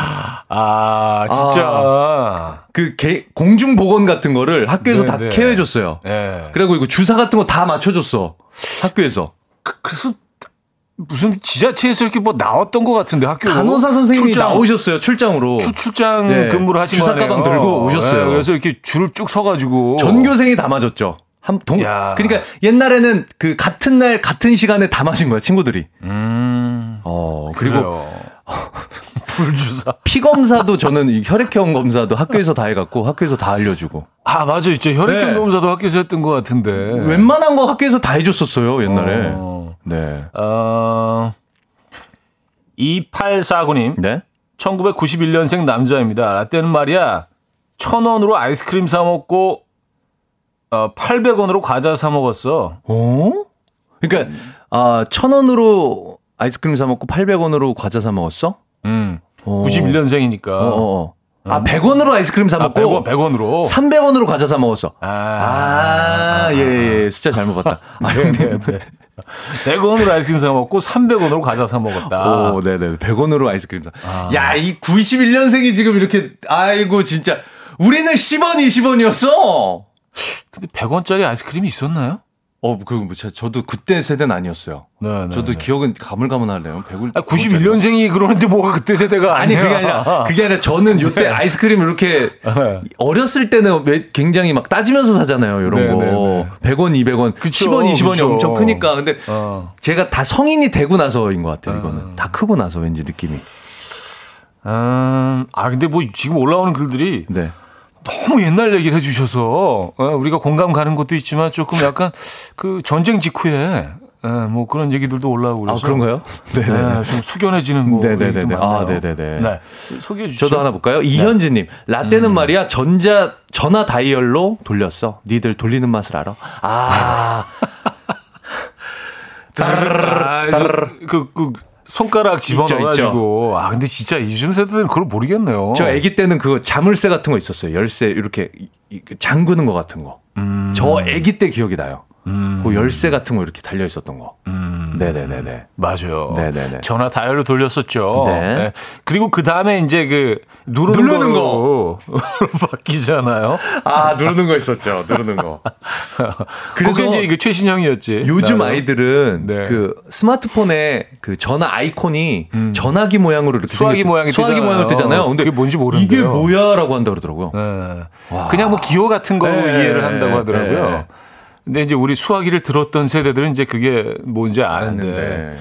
아, 진짜. 그 개, 공중 보건 같은 거를 학교에서 네, 다 네. 케어해줬어요. 예. 그리고 이거 주사 같은 거 다 맞춰줬어. 학교에서. 그래서 무슨 지자체에서 이렇게 뭐 나왔던 것 같은데 학교 간호사 선생님이 출장, 나오셨어요, 출장으로. 출, 출장 네. 근무를 하신 주사? 가방 들고 오셨어요. 예, 그래서 이렇게 줄을 쭉 서가지고 전교생이 다 맞았죠. 한 동, 야. 그러니까 옛날에는 그 같은 날 같은 시간에 다 맞은 거야 친구들이. 음. 어 그리고 불주사. 피 검사도 저는 이 혈액형 검사도 학교에서 다 해갖고 학교에서 다 알려주고. 아 맞아, 진짜 혈액형 네. 검사도 학교에서 했던 것 같은데. 웬만한 거 학교에서 다 해줬었어요 옛날에. 어. 네. 어, 2849님, 네. 1991년생 남자입니다. 라떼는 말이야, 천 원으로 아이스크림 사 먹고, 어, 800원으로 과자 사 먹었어. 어? 그러니까 아천 원으로 아이스크림 사 먹고 800원으로 과자 사 먹었어? 음, 어. 91년생이니까. 어, 어, 어. 아 100원으로 아이스크림 사 아, 먹고 100원, 100원 으로. 300원으로 과자 사 먹었어. 아, 아, 예, 예. 숫자 잘못 봤다. 아, 네, 네, 네. 100원으로 아이스크림 사 먹고 300원으로 과자 사 먹었다. 오, 네 네. 100원으로 아이스크림 사. 야, 이 91년생이 지금 이렇게, 아이고, 진짜. 우리는 10원, 20원이었어! 근데 100원짜리 아이스크림이 있었나요? 어, 그, 뭐, 저- 저도 그때 세대는 아니었어요. 네, 네, 저도 네. 기억은 가물가물하네요. 100을. 아, 91년생이 그러는데 뭐가 그때 세대가 아니, 아니야. 그게 아니라, 그게 아니라 저는 요때 아이스크림을 이렇게, 네. 어렸을 때는 왜 굉장히 막 따지면서 사잖아요, 이런 네, 거. 네, 네. 100원, 200원, 그쵸, 10원, 20원이 그쵸. 엄청 크니까. 근데 어. 제가 다 성인이 되고 나서인 것 같아요, 이거는. 다 크고 나서 왠지 느낌이. 음, 아, 근데 뭐 지금 올라오는 글들이 네. 너무 옛날 얘기를 해주셔서 어, 우리가 공감 가는 것도 있지만 조금 약간 그 전쟁 직후에 예, 뭐 그런 얘기들도 올라오고 아, 그래서 그런가요? 네, 좀 숙연해지는 뭐 네네네네. 얘기도 아. 네네네. 네. 소개해 주시죠. 저도 하나 볼까요? 이현지님, 라떼는 말이야 전자 전화 다이얼로 돌렸어. 니들 돌리는 맛을 알아? 아, 아, 그, 그 손가락 집어넣어가지고 아 근데 진짜 요즘 세대들은 그걸 모르겠네요. 저 아기 때는 그거 자물쇠 같은 거 있었어요. 열쇠 이렇게 잠그는 거 같은 거. 저 아기 때 기억이 나요. 음. 그 열쇠 같은 거 이렇게 달려 있었던 거. 음. 네네네네. 맞아요. 네네네. 전화 다이얼로 돌렸었죠. 네. 네. 그리고 그 다음에 이제 그 누르는, 누르는 거 바뀌잖아요. 아 누르는 거 있었죠. 누르는 거. 그래서 이제 그 최신형이었지. 요즘 나름. 아이들은 네. 그 스마트폰에 그 전화 아이콘이 음. 전화기 모양으로 이렇게 수화기 모양이 수화기 모양으로 뜨잖아요. 근데 그게 뭔지 모르는데 이게 뭐야라고 한다 그러더라고요. 네. 그냥 뭐 기호 같은 거로 네. 이해를 한다고 하더라고요. 네. 근데 이제 우리 수화기를 들었던 세대들은 이제 그게 뭔지 아는데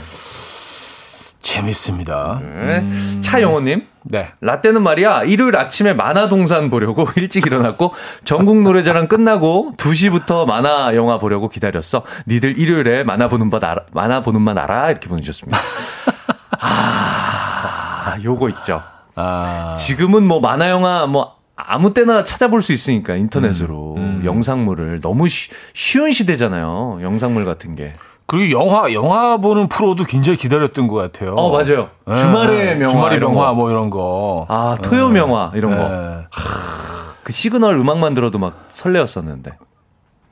재밌습니다. 네. 음. 차영호님. 네. 라떼는 말이야, 일요일 아침에 만화 동산 보려고 일찍 일어났고, 전국 노래자랑 끝나고 2시부터 만화 영화 보려고 기다렸어. 니들 일요일에 만화 보는 맛 알아, 만화 보는 맛 알아? 이렇게 보내주셨습니다. 아, 요거 있죠. 아. 지금은 뭐 만화 영화 뭐 아무 때나 찾아볼 수 있으니까 인터넷으로 음, 음. 영상물을 너무 쉬, 쉬운 시대잖아요. 영상물 같은 게. 그리고 영화 영화 보는 프로도 굉장히 기다렸던 것 같아요. 어 맞아요. 네. 주말의 명화, 주말의 명화 뭐 이런 거. 아 토요 네. 명화 이런 네. 거. 하, 그 시그널 음악만 들어도 막 설레었었는데.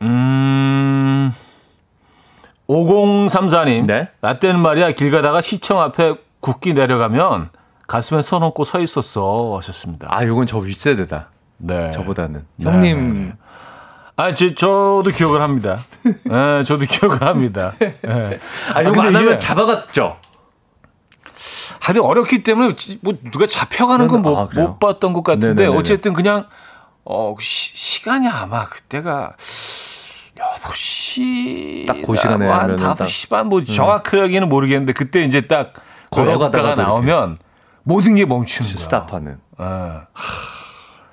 음. 5034님. 네? 라떼는 말이야 길 가다가 시청 앞에 국기 내려가면 가슴에 손 얹고 서 있었어 하셨습니다. 아, 요건 저 윗세대다. 네. 저보다는. 네. 형님. 아, 제, 저도 기억을 합니다. 네, 저도 기억을 합니다. 네. 아, 요거 아, 안 하면 잡아갔죠? 하여튼 어렵기 때문에 뭐 누가 잡혀가는 건못 아, 못 봤던 것 같은데 네네네네. 어쨌든 그냥 어 시, 시간이 아마 그때가 8시 딱그 시간에 한 5시 반뭐 정확하게는 모르겠는데 그때 이제 딱 걸어가다가 나오면 모든 게 멈추는 거야. 스탑하는. 네.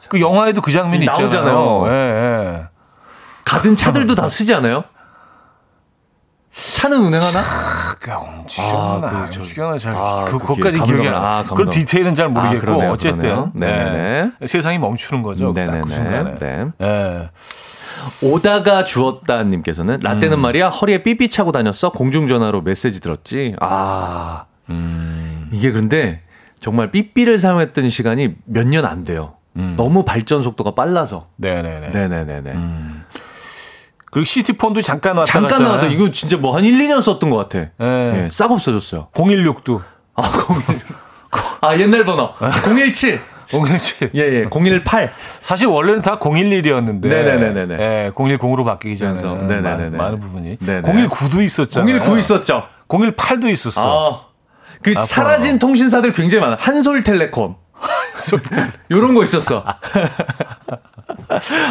그 영화에도 그 장면이 나오잖아요. 예, 예. 가든 차들도 다 쓰지 않아요? 차는 운행하나? 그 엄청나. 아, 그, 엄청나 잘. 아, 그, 거까지 기억이 안 나. 아, 그런 디테일은 잘 모르겠고 아, 그러네요, 어쨌든 네. 세상이 멈추는 거죠. 네네네. 그 순간에. 네. 네. 오다가 주었다 님께서는 라떼는 음. 말이야 허리에 삐삐 차고 다녔어 공중전화로 메시지 들었지. 아, 음. 이게 그런데 정말 삐삐를 사용했던 시간이 몇 년 안 돼요. 음. 너무 발전 속도가 빨라서. 네네네. 네네네네. 음. 그리고 시티폰도 잠깐 왔다 잠깐 나왔다. 이거 진짜 뭐 한 1, 2년 썼던 것 같아. 네. 네. 싹 없어졌어요. 016도. 아, 016. 아, 옛날 번호. 017. 017. 예, 예. 018. 사실 원래는 다 011이었는데. 네네네네. 예, 010으로 바뀌기 전에. 네네네. 많은 부분이. 네네. 019도 있었잖아요. 019 있었죠. 018도 있었어. 아. 그 앞으로. 사라진 통신사들 굉장히 많아. 한솔텔레콤. 한솔텔. 요런 거 있었어.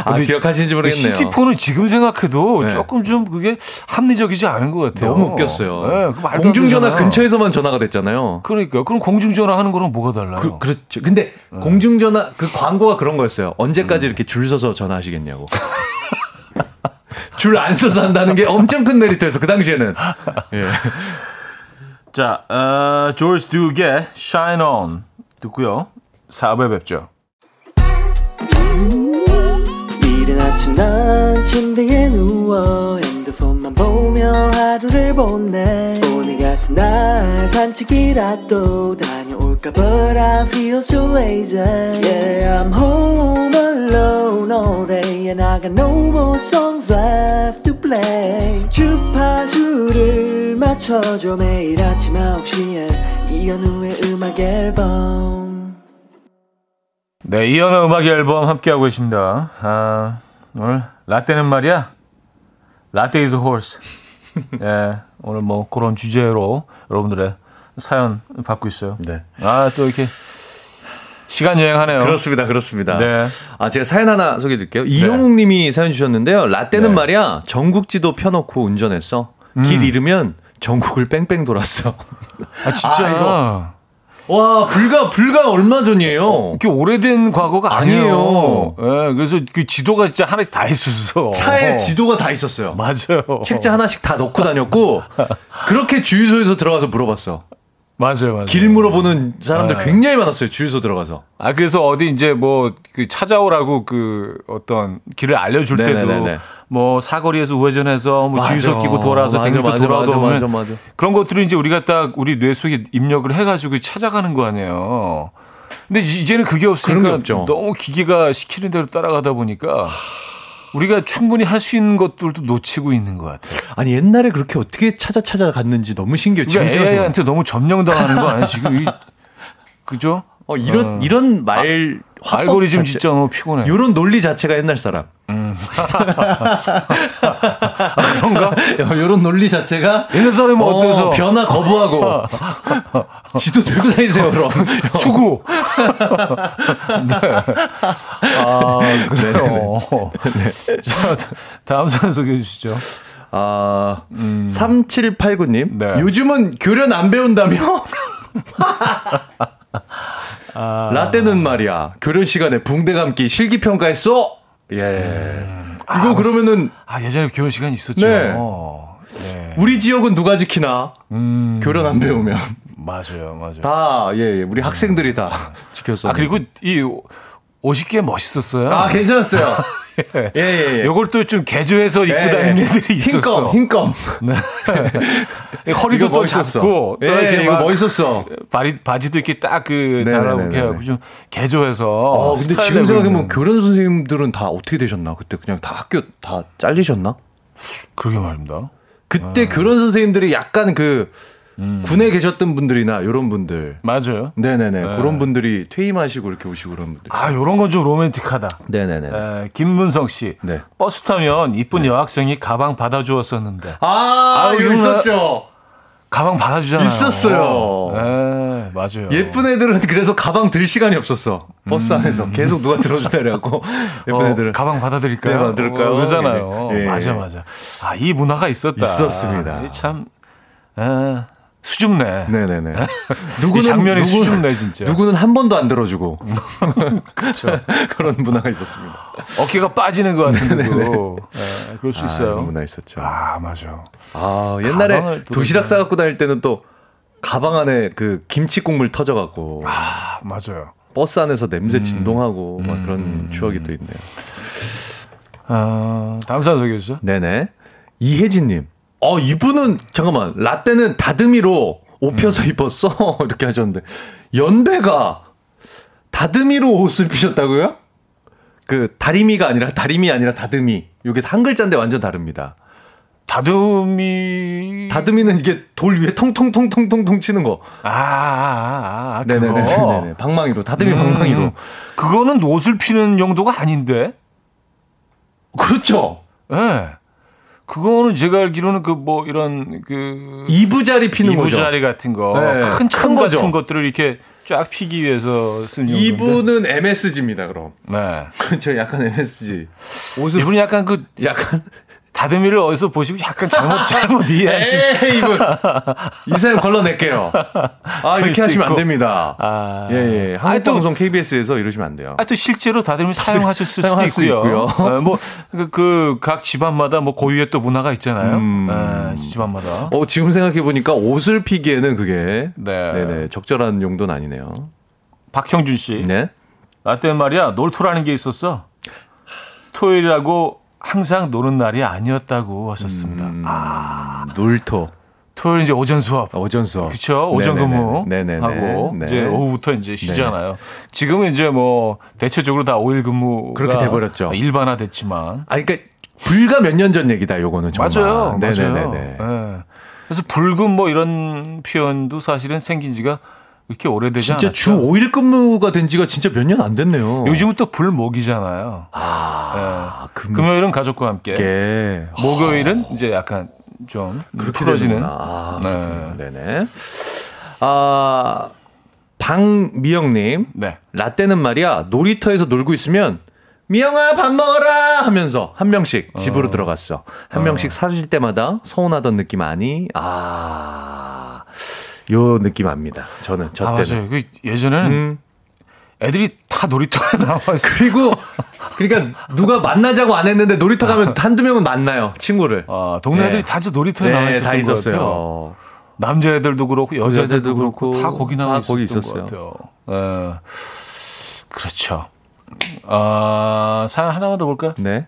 아, 기억하시는지 모르겠네요. 시티폰은 지금 생각해도 네. 조금 좀 그게 합리적이지 않은 것 같아요. 너무 웃겼어요. 네, 공중전화 근처에서만 전화가 됐잖아요. 그러니까. 그럼 공중전화 하는 거랑 뭐가 달라요? 그, 렇죠 근데 네. 공중전화, 그 광고가 그런 거였어요. 언제까지 음. 이렇게 줄 서서 전화하시겠냐고. 줄 안 서서 한다는 게 엄청 큰 메리트였어, 그 당시에는. 예. 자, 어, 조지 듀게 Shine On 듣고요. 4부에 뵙죠. 이른 아침 난 침대에 누워 핸드폰만 보며 하루를 보내 오늘 같은 날 산책이라도 다녀올까 But I feel so lazy Yeah, I'm home alone all day And I got no more songs left play 주파수를 맞춰줘 매일 아침 9시에 이현우의 음악 앨범 네, 이현우 음악 앨범 함께하고 계십니다. 아, 오늘 라떼는 말이야. 라떼 is a horse. 예, 오늘 뭐 그런 주제로 여러분들의 사연 받고 있어요. 네. 아, 또 이렇게 시간 여행하네요. 그렇습니다. 그렇습니다. 네. 아, 제가 사연 하나 소개해 드릴게요. 네. 이용욱 님이 사연 주셨는데요. 라떼는 네. 말이야. 전국지도 펴놓고 운전했어. 음. 길 잃으면 전국을 뺑뺑 돌았어. 아, 진짜 아, 이거. 와, 불과, 불과 얼마 전이에요. 이게 오래된 과거가 아니에요. 예, 네, 그래서 그 지도가 진짜 하나씩 다 있었어. 차에 지도가 다 있었어요. 맞아요. 책자 하나씩 다 넣고 다녔고, 그렇게 주유소에서 들어가서 물어봤어. 맞아요, 맞아요. 길 물어보는 사람들 네. 굉장히 많았어요. 주유소 들어가서. 아 그래서 어디 이제 뭐 그 찾아오라고 그 어떤 길을 알려줄 네네네네. 때도 뭐 사거리에서 우회전해서 뭐 맞아. 주유소 끼고 돌아서 뱅도 돌아도 맞아, 맞아, 그런 것들을 이제 우리가 딱 우리 뇌 속에 입력을 해가지고 찾아가는 거 아니에요. 근데 이제는 그게 없으니까 너무 기계가 시키는 대로 따라가다 보니까 우리가 충분히 할 수 있는 것들도 놓치고 있는 것 같아요. 아니 옛날에 그렇게 어떻게 찾아 찾아 갔는지 너무 신기해요. 지금 그러니까 생각해보면. AI한테 너무 점령당하는 거 아니에요? 지금 이, 그죠? 어, 이런 어. 이런 말 화법 알고리즘 자체- 진짜 너무 피곤해. 요런 논리 자체가 옛날 사람. 그런가? 요런 논리 자체가 옛날 사람은 어때서? 어, 변화 거부하고 지도 들고 다니세요, 그럼. 수구. 네. 아, 그래요. 자, 다음 사연 소개해 주시죠. 아, 3789님. 네. 요즘은 교련 안 배운다며? 아. 라떼는 말이야. 교련 시간에 붕대 감기 실기 평가했어? 예. 이거 그러면은 아, 예전에 교원 시간 있었죠. 네. 네. 우리 지역은 누가 지키나? 음, 교련 안 배우면. 맞아요, 맞아요. 다, 예, 예. 우리 학생들이 다 지켰어. 아, 그리고 이 옷이 꽤 멋있었어요. 아, 괜찮았어요. 예, 예, 예. 요걸 또 좀 개조해서 입고 예. 다니는 애들이 있었어. 흰껌, 흰껌. 허리도 이거 또 멋있었어. 잡고 또 예, 이렇게 이거 막 멋있었어. 바리, 바지도 이렇게 딱그 네네네네네. 달라붙게 하고 좀 개조해서. 어, 근데 지금 생각해보면. 교련 선생님들은 다 어떻게 되셨나? 그때 그냥 다 학교 다 잘리셨나? 그러게 말입니다. 그때 아. 교련 선생님들이 약간 그 음. 군에 계셨던 분들이나 이런 분들. 맞아요. 네네 네. 그런 분들이 퇴임하시고 이렇게 오시고 그런 분들. 아, 요런 건 좀 로맨틱하다. 네네네. 에, 김문성 씨. 네. 버스 타면 이쁜 여학생이 가방 받아주었었는데. 아, 아우, 이거 이거 있었죠. 가방 받아주잖아요. 있었어요. 네, 맞아요. 예쁜 애들은 그래서 가방 들 시간이 없었어. 버스 안에서 계속 누가 들어준다 그래갖고 예쁜 음. 어, 애들은 가방 받아드릴까요? 네, 받아드릴까요? 어, 그러잖아요. 예, 예. 맞아, 맞아. 아, 이 문화가 있었다. 있었습니다. 아, 참, 에, 수줍네. 네네네. 이 장면이 수줍네, 진짜. 누구는 한 번도 안 들어주고. 그렇죠. 그런 문화가 있었습니다. 어깨가 빠지는 것 같은데도. 예, 그럴 수 아, 있어요. 문화 있었죠. 아, 맞아. 아, 옛날에 도시락 싸갖고 다닐 때는 또 가방 안에 그 김치 국물 터져갖고 아, 맞아요. 버스 안에서 냄새 음. 진동하고 막 그런 추억이 또 있네요. 아, 다음 사연 소개해 주세요. 네네. 이혜진님. 어, 이분은, 잠깐만, 라떼는 다듬이로 옷 펴서 음. 입었어? 이렇게 하셨는데, 연배가 다듬이로 옷을 피셨다고요? 그, 다리미가 아니라, 다리미 아니라 다듬이. 이게 한 글자인데 완전 다릅니다. 다듬이. 다듬이는 이게 돌 위에 통통통통통통 치는 거. 아, 아, 아, 아 그거. 네네네. 네네. 방망이로. 다듬이 음, 방망이로. 그거는 옷을 피는 용도가 아닌데. 그렇죠. 예. 네. 그거는 제가 알기로는 그 뭐 이런 그 이부자리 피는 거죠. 이부자리 같은 거, 네, 큰큰천 거죠. 같은 것들을 이렇게 쫙 피기 위해서 쓰는. 이분은 MSG입니다, 그럼. 네. 그렇죠. 약간 MSG. 옷을 이분이 약간 그 약간 다듬이를 어디서 보시고 약간 잘못 잘못 이해하신. 에이, 이분. 이 사연 걸러낼게요. 아, 이렇게 하시면 안 있고. 됩니다. 아. 예, 예. 한국방송 KBS에서 이러시면 안 돼요. 아, 또 실제로 다듬이 사용하셨을 수도 있고요. 있고요. 뭐그 각 집안마다 뭐 고유의 또 문화가 있잖아요. 음. 네, 집안마다. 어, 지금 생각해 보니까 옷을 피기에는 그게. 네. 네네. 적절한 용도는 아니네요. 박형준 씨. 네. 라떼는 말이야 놀토라는 게 있었어. 토요일이라고 항상 노는 날이 아니었다고 하셨습니다. 음, 놀토. 토요일 이제 오전 수업. 오전 수업. 그렇죠. 오전 네네네. 근무 네네네. 하고 네. 이제 오후부터 이제 쉬잖아요. 지금은 이제 뭐 대체적으로 다 5일 근무가 그렇게 돼 버렸죠. 일반화 됐지만 아, 그러니까 불과 몇 년 전 얘기다, 요거는 정말. 맞아요. 맞아요. 네네네네. 예. 그래서 불금 뭐 이런 표현도 사실은 생긴 지가 이렇게 오래되지 진짜 않았죠. 주 5일 근무가 된 지가 진짜 몇 년 안 됐네요. 요즘은 또 불목이잖아요. 아, 금, 금요일은 가족과 함께, 게 목요일은 이제 약간 좀 그렇게 풀어지는. 아, 네. 네네. 아, 방미영님. 네. 라떼는 말이야, 놀이터에서 놀고 있으면, 미영아, 밥 먹어라! 하면서 한 명씩 집으로 들어갔어. 한 명씩 사줄 때마다 서운하던 느낌 아니? 아, 요 느낌 압니다. 저는, 저 아 때는. 맞아요. 그 예전에는 음. 애들이 다 놀이터에 나와 있어. 그리고, 그러니까 누가 만나자고 안 했는데 놀이터 가면 한두 명은 만나요. 친구를. 아, 동네 애들이 네. 다저 놀이터에 나와 네, 있었던 다것 있었어요. 남자애들도 그렇고 여자애들도 여자애들도 그렇고 그렇고 다 거기 나와 다 거기 있었어요. 것 같아요. 예. 그렇죠. 아, 사연 하나만 더 볼까요? 네.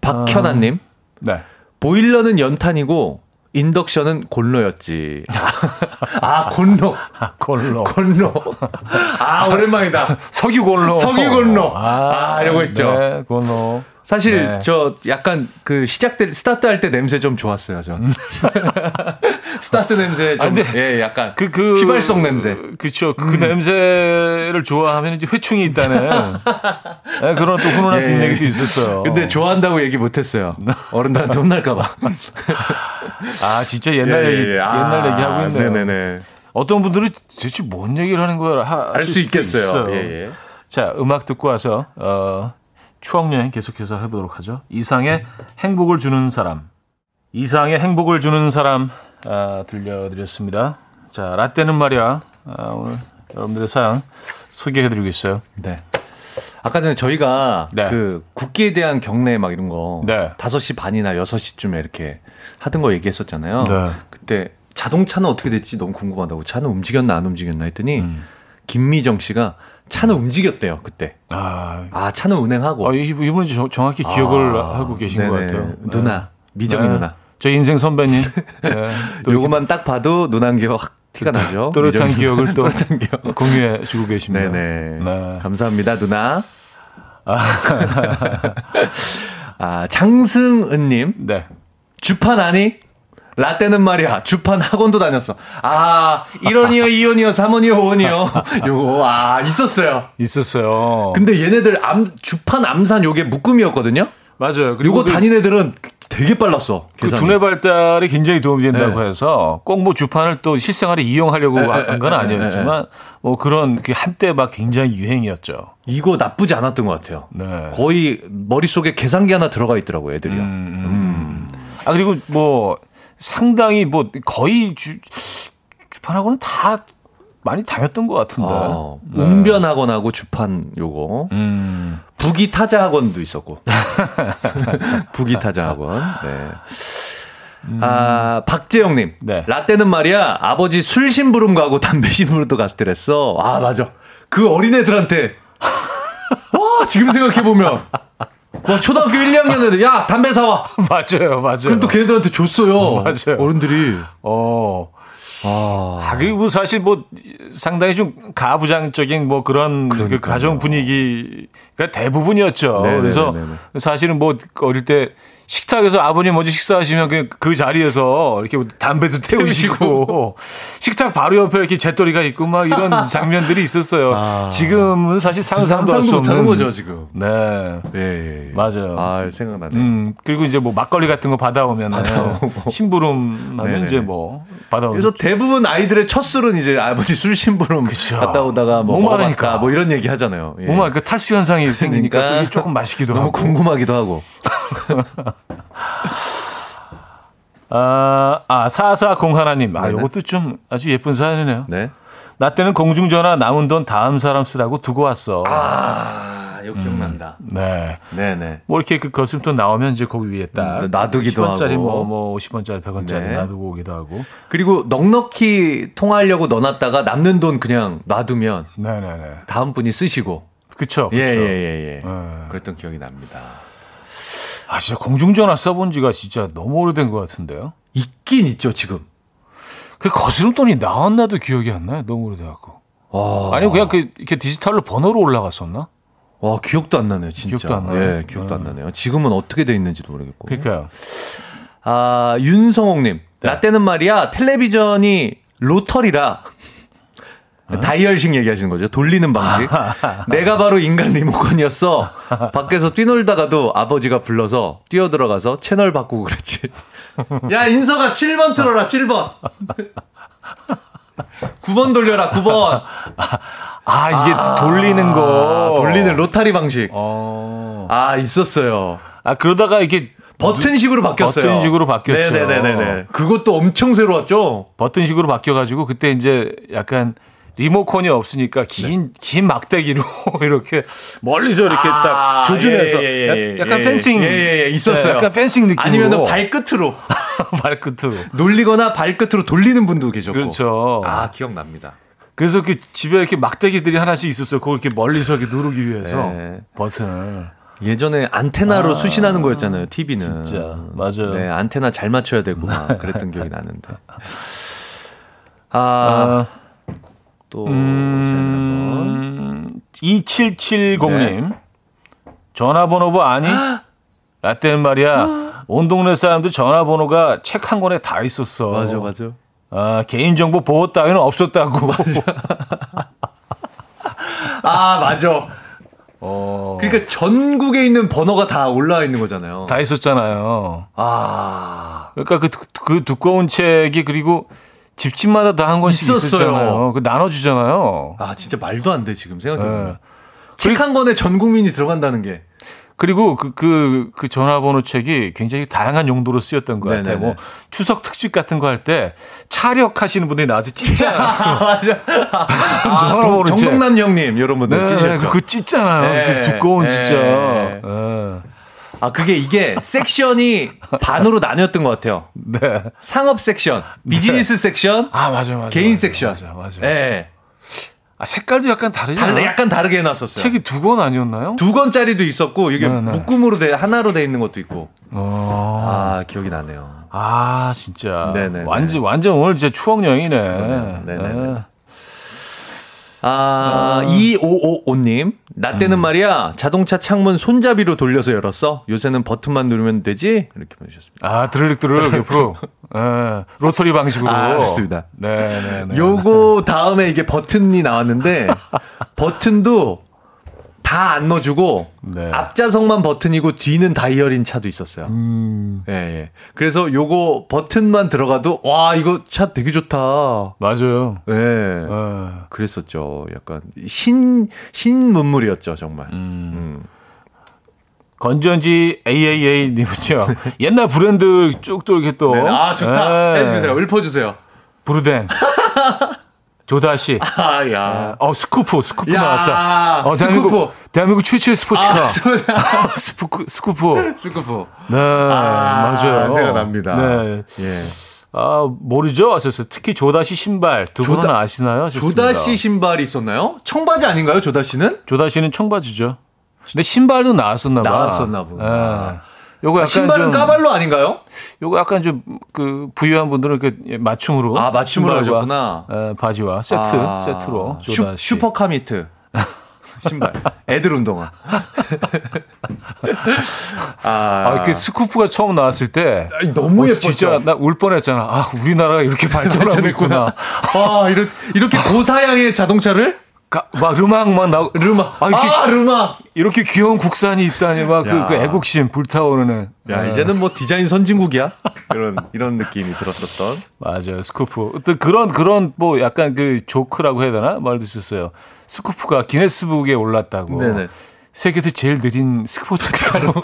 박현아님. 네. 보일러는 연탄이고 인덕션은 곤로였지. 아, 곤로. 곤로. 곤로. 아, 오랜만이다. 석유곤로. 석유곤로. 아, 아, 요거 있죠. 네, 곤로. 사실 네. 저 약간 그 시작될 스타트 할 때 냄새 좀 좋았어요, 전. 스타트 냄새 좀 아, 예, 약간 그, 그. 휘발성 냄새. 그쵸. 그 냄새를 좋아하면 이제 회충이 있다는 네, 그런 또 훈훈한 예. 뒷얘기도 있었어요. 근데 좋아한다고 얘기 못 했어요. 어른들한테 혼날까 봐. 아, 진짜 옛날 얘기, 옛날 얘기 하고 있네요. 예, 네네네. 어떤 분들이 대체 뭔 얘기를 하는 거야? 알 수 있겠어요. 예, 예. 자, 음악 듣고 와서 어, 추억 여행 계속해서 해보도록 하죠. 이상의 행복을 주는 사람. 이상의 행복을 주는 사람 아, 들려드렸습니다. 자, 라떼는 말이야. 아, 오늘 여러분들의 사연 소개해드리고 있어요. 네. 아까 전에 저희가 네. 그 국기에 대한 경례 막 이런 거 네. 5시 반이나 6시쯤에 이렇게 하던 거 얘기했었잖아요. 네. 그때 자동차는 어떻게 됐지 너무 궁금하다고 차는 움직였나 안 움직였나 했더니 음. 김미정 씨가 차는 움직였대요 그때. 아, 아 차는 운행하고. 아 이분- 이분은 저- 정확히 기억을 아, 하고 계신 것 네네. 같아요. 누나 미정이 네. 누나. 저 인생 선배님. 네. 또 요것만 딱 봐도 누난 게 확 티가 나죠. 또렷한 기억을 또 기억. 공유해 주고 계십니다. 네네. 네. 감사합니다, 누나. 아, 장승은님, 네. 주판 아니? 라떼는 말이야, 주판 학원도 다녔어. 아, 1원이요, 2원이요, 3원이요, 5원이요. 요거, 아, 있었어요. 있었어요. 근데 얘네들 암, 주판 암산 요게 묶음이었거든요? 맞아요. 그리고 요거 그- 다닌 애들은 되게 빨랐어. 그 계산이. 두뇌 발달에 굉장히 도움이 된다고 네. 해서 꼭 뭐 주판을 또 실생활에 이용하려고 에, 한건 아니었지만 뭐 그런 그 한때 막 굉장히 유행이었죠. 이거 나쁘지 않았던 것 같아요. 네. 거의 머릿속에 계산기 하나 들어가 있더라고요, 애들이요. 음. 아 그리고 뭐 상당히 뭐 거의 주 주판하고는 다 많이 다녔던 것 같은데. 어, 네. 웅변학원하고 주판 요거. 음. 부기 타자 학원도 있었고. 부기 타자 학원. 네. 아, 박재영님. 네. 라떼는 말이야, 아버지 술 심부름 가고 담배 심부름도 갔을 때랬어. 아, 맞아. 그 어린애들한테. 와, 지금 생각해보면. 와, 초등학교 1, 2학년 애들, 야, 담배 사와. 맞아요, 맞아요. 그럼 또 걔네들한테 줬어요. 맞아요. 어른들이. 어. 아, 아, 그리고 사실 뭐 상당히 좀 가부장적인 뭐 그런 그. 가정 분위기가 대부분이었죠. 네네네네네. 그래서 사실은 뭐 어릴 때 식탁에서 아버님 먼저 식사하시면 그, 그 자리에서 이렇게 뭐 담배도 태우시고 식탁 바로 옆에 이렇게 재떨이가 있고 막 이런 장면들이 있었어요. 아. 지금은 사실 상상도 할수 상상도 못하는 거죠, 지금. 네. 예, 예, 예. 맞아요. 아, 생각나네. 음, 그리고 이제 뭐 막걸리 같은 거 받아오면 받아오고. 심부름 하면. 이제 뭐 그래서 대부분 아이들의 첫 술은 이제 아버지 술 심부름 그쵸. 갔다 오다가 뭐 너무 많으니까. 뭐 이런 얘기 하잖아요. 예. 뭔가 그 탈수 현상이 생기니까 그러니까 조금 맛있기도 너무 하고. 궁금하기도 하고. 아, 아, 4401 하나님. 아, 네네. 요것도 좀 아주 예쁜 사연이네요. 네. 나 때는 공중전화 남은 돈 다음 사람 쓰라고 두고 왔어. 아, 이거 기억난다. 네. 네네. 뭐 이렇게 그 거스름돈 나오면 이제 거기 위에 딱 음, 놔두기도 10원짜리 하고. 뭐, 뭐 50원짜리 100원짜리 네. 놔두고 오기도 하고. 그리고 넉넉히 통화하려고 넣어놨다가 남는 돈 그냥 놔두면 네네네. 다음 분이 쓰시고. 그쵸. 예, 그쵸. 예, 예, 예. 네. 그랬던 기억이 납니다. 아, 진짜 공중전화 써본 지가 진짜 너무 오래된 것 같은데요. 있긴 있죠, 지금. 그 거스름돈이 나왔나도 기억이 안 나요. 너무 오래돼갖고. 와. 아니면 그냥 그, 이렇게 디지털로 번호로 올라갔었나? 와, 기억도 안 나네요, 진짜. 기억도 안 나요? 예, 기억도 안 나네요. 지금은 어떻게 돼 있는지도 모르겠고. 그러니까요. 아, 윤성옥님. 네. 라떼는 말이야, 텔레비전이 로터리라. 다이얼식 얘기하시는 거죠. 돌리는 방식. 내가 바로 인간 리모컨이었어. 밖에서 뛰놀다가도 아버지가 불러서 뛰어들어가서 채널 바꾸고 그랬지. 야, 인서가 7번 틀어라, 7번. 9번 돌려라, 9번. 아, 이게 돌리는 거. 돌리는 로타리 방식. 어. 아, 있었어요. 아, 그러다가 이게 버튼식으로 바뀌었어요. 버튼식으로 바뀌었죠. 네네네네. 그것도 엄청 새로웠죠. 버튼식으로 바뀌어가지고 그때 이제 약간 리모컨이 없으니까 긴, 긴 막대기로 이렇게 멀리서 이렇게 딱 조준해서 아, 예, 예, 예, 약간 예, 펜싱. 예, 예, 예, 있었어요. 네, 약간 펜싱 느낌으로. 아니면 발끝으로 발끝으로. 놀리거나 발끝으로 돌리는 분도 계셨고. 그렇죠. 아 기억납니다. 그래서 그 집에 이렇게 막대기들이 하나씩 있었어요. 그걸 이렇게 멀리서 이렇게 누르기 위해서 네. 버튼을. 예전에 안테나로 아, 수신하는 거였잖아요, TV는. 진짜. 맞아요. 네, 안테나 잘 맞춰야 되고 막 그랬던 기억이 나는데. 아, 아 또, 음, 2770님. 네. 전화번호부 아니? 라떼는 말이야. 온 동네 사람들 전화번호가 책 한 권에 다 있었어. 맞아, 맞아. 아, 개인정보 보호 따위는 없었다고. 맞아. 아, 맞아. 어. 그러니까 전국에 있는 번호가 다 올라와 있는 거잖아요. 다 있었잖아요. 아. 그러니까 그, 그 두꺼운 책이 그리고 집집마다 다 한 권씩 있었어요. 그 나눠주잖아요. 아, 진짜 말도 안 돼, 지금 생각해보면. 네. 책한 권에 전 국민이 들어간다는 게. 그리고 그, 그, 그 전화번호 책이 굉장히 다양한 용도로 쓰였던 것 같아요. 뭐 추석 특집 같은 거 할 때 차력하시는 분들이 나와서 찢잖아요. 맞아. 아, 전화번호 책. 정동남 형님, 이런 분들 네, 찢으셨죠. 그거 찢잖아요. 네. 그 두꺼운 네. 진짜. 네. 아, 그게 이게 섹션이 반으로 나뉘었던 것 같아요. 네. 상업 섹션, 비즈니스 네. 섹션, 아, 맞아, 맞아. 개인 맞아, 섹션. 맞아, 맞아. 네. 아, 색깔도 약간 다르지 않아요? 약간 다르게 해놨었어요. 책이 두 권 아니었나요? 두 권짜리도 있었고 이게 네네. 묶음으로 돼 하나로 돼 있는 것도 있고. 어... 아 기억이 나네요. 아 진짜. 네네. 완전 완전 오늘 진짜 추억 여행이네. 네네. 네. 아, 2555님. 나 때는 음. 말이야, 자동차 창문 손잡이로 돌려서 열었어. 요새는 버튼만 누르면 되지? 이렇게 보내주셨습니다. 아, 드르륵 드르륵 옆으로. 예, 로터리 방식으로. 아, 그렇습니다. 네 네 네. 요거 다음에 이게 버튼이 나왔는데, 버튼도 다 안 넣어주고, 네. 앞좌석만 버튼이고 뒤는 다이얼인 차도 있었어요. 음. 예, 예. 그래서 요거 버튼만 들어가도, 와, 이거 차 되게 좋다. 맞아요. 예. 네. 그랬었죠. 약간 신, 신문물이었죠, 정말. 음. 음. 건전지 AAA님은요. 옛날 브랜드 쭉또 이렇게 또. 네. 아, 좋다. 네. 해주세요. 읊어주세요. 부르뎅. 조다시. 아, 야. 어, 스쿠프, 스쿠프 야, 나왔다. 어, 대한민국, 스쿠프. 대한민국 최초의 스포츠카. 아, 스쿠프, 스쿠프. 스쿠프. 네, 아, 맞아요. 생각납니다. 네. 예. 아, 모르죠? 하셨어요. 특히 조다시 신발. 두 분은 조다, 아시나요? 하셨습니다. 조다시 신발이 있었나요? 청바지 아닌가요, 조다시는? 조다시는 청바지죠. 근데 신발도 나왔었나 봐. 나왔었나 보다. 네. 요거 약간 신발은 좀, 까발로 아닌가요? 요거 약간 좀 그 부유한 분들은 이렇게 맞춤으로 아 맞춤으로 하셨구나. 에, 바지와 세트 아, 세트로. 슈, 슈퍼카미트 신발 애들 운동화. 아, 아, 그 스쿠프가 처음 나왔을 때 아니, 너무 어, 예뻤죠. 진짜 나 울 뻔했잖아. 아 우리나라가 이렇게 발전하고 있구나. 아 이렇게 이렇게 고사양의 자동차를 가, 막 르망 막 나오 르망 아, 이렇게, 아 르망 이렇게 귀여운 국산이 있다니 막그 그 애국심 불타오르는. 야 아. 이제는 뭐 디자인 선진국이야? 이런 이런 느낌이 들었었던. 맞아요. 스쿠프. 어떤 그런 그런 뭐 약간 그 조크라고 해야 되나? 말도 있었어요. 스쿠프가 기네스북에 올랐다고. 네네. 세계에서 제일 느린 스포츠카로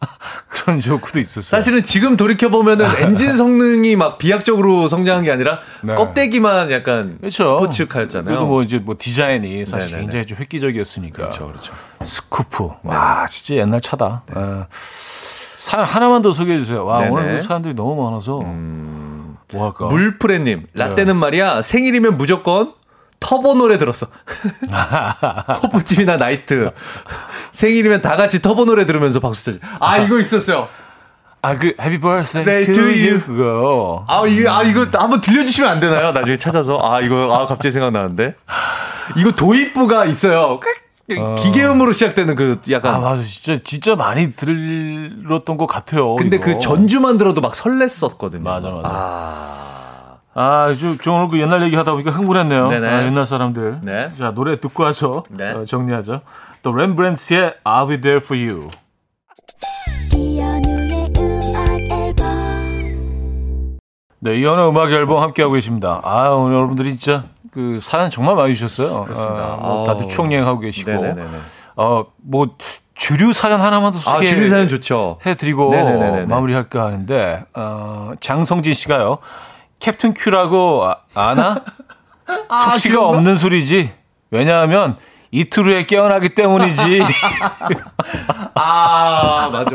그런 조크도 있었어요. 사실은 지금 돌이켜 보면은 엔진 성능이 막 비약적으로 성장한 게 아니라 네. 껍데기만 약간 그렇죠. 스포츠카였잖아요. 그리고 뭐 이제 뭐 디자인이 사실 네네네. 굉장히 좀 획기적이었으니까. 그렇죠, 그렇죠. 스쿠프. 네. 와, 진짜 옛날 차다. 네. 네. 사 하나만 더 소개해 주세요. 와, 네네. 오늘 사람들이 너무 많아서. 음... 뭐 할까? 물프레님, 라떼는 네. 말이야 생일이면 무조건 터보 노래 들었어. 호프집이나 나이트. 생일이면 다 같이 터보 노래 들으면서 박수 쳐지. 아, 이거 있었어요. 아, 그, Happy Birthday 네, to, to you. 그거. 아, 이거, 아, 이거 한번 들려주시면 안 되나요? 나중에 찾아서. 아, 이거, 아, 갑자기 생각나는데. 이거 도입부가 있어요. 어. 기계음으로 시작되는 그 약간. 아, 맞아. 진짜, 진짜 많이 들었던 것 같아요. 근데 이거. 그 전주만 들어도 막 설렜었거든요. 맞아, 맞아. 아. 아, 저, 저 오늘 그 옛날 얘기 하다 보니까 흥분했네요. 아, 옛날 사람들. 네. 자, 노래 듣고 와서 네. 어, 정리하죠. 또 렘브란트의 I'll Be There For You. 네, 이현우 음악 앨범 함께하고 계십니다. 아, 오늘 여러분들이 진짜 그 사연 정말 많이 주셨어요. 그렇습니다. 아, 뭐 다들 추억여행하고 계시고. 네네네네. 어, 뭐 주류 사연 하나만 더 소개해 아, 주류 사연 좋죠. 해드리고 마무리할까 하는데 어, 장성진 씨가요. 캡틴 큐라고 아, 아나? 아, 숙취가 그런가? 없는 술이지. 왜냐하면 이틀 후에 깨어나기 때문이지. 아, 맞아.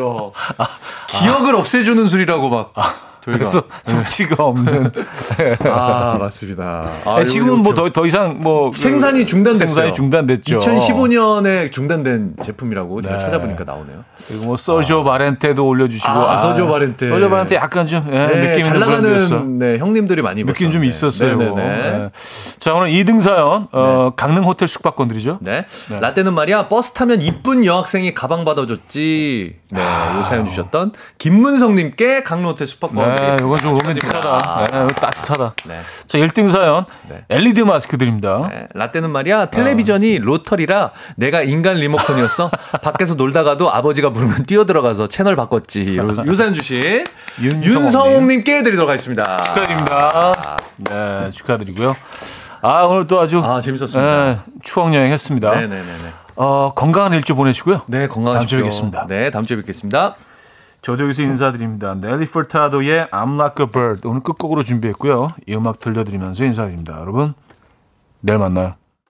기억을 없애주는 술이라고 막. 그래서 수치가 없는. 아 맞습니다. 아, 네, 지금은 뭐더더 이상 뭐 생산이 중단됐어요. 생산이 중단됐죠. 2015년에 중단된 제품이라고 제가 네. 찾아보니까 나오네요. 그리고 뭐 서조 바렌테도 올려주시고 아, 서조 바렌테. 서조 바렌테 약간 좀 예, 네, 느낌 잘. 나가는 네, 형님들이 많이 느낌 좀. 있었어요. 네네네. 네. 자 오늘 2등 사연 어, 강릉 호텔 숙박권들이죠. 네. 라떼는 말이야 버스 타면 이쁜 여학생이 가방 받아줬지. 네, 요 사연 주셨던 김문성님께 강로호텔 숙박권 네, 드리겠습니다. 이건 좀 로맨틱하다. 네, 따뜻하다. 네. 자 1등 사연 네. LED 마스크 드립니다. 네, 라떼는 말이야 텔레비전이 로터리라 내가 인간 리모컨이었어 밖에서 놀다가도 아버지가 부르면 뛰어들어가서 채널 바꿨지 요, 요 사연 주신 윤성홍님. 윤성홍님께 드리도록 하겠습니다 축하드립니다. 네, 축하드리고요. 아 오늘 또 아주 아 재밌었습니다 네, 추억 여행 했습니다. 네네네네 어, 건강한 일주 보내시고요. 네 건강하십시오 다음 주에 뵙겠습니다. 네 다음 주에 뵙겠습니다 저도 여기서 인사드립니다. 넬리 풀타도의 I'm Like a Bird 오늘 끝곡으로 준비했고요. 이 음악 들려드리면서 인사드립니다. 여러분 내일 만나요.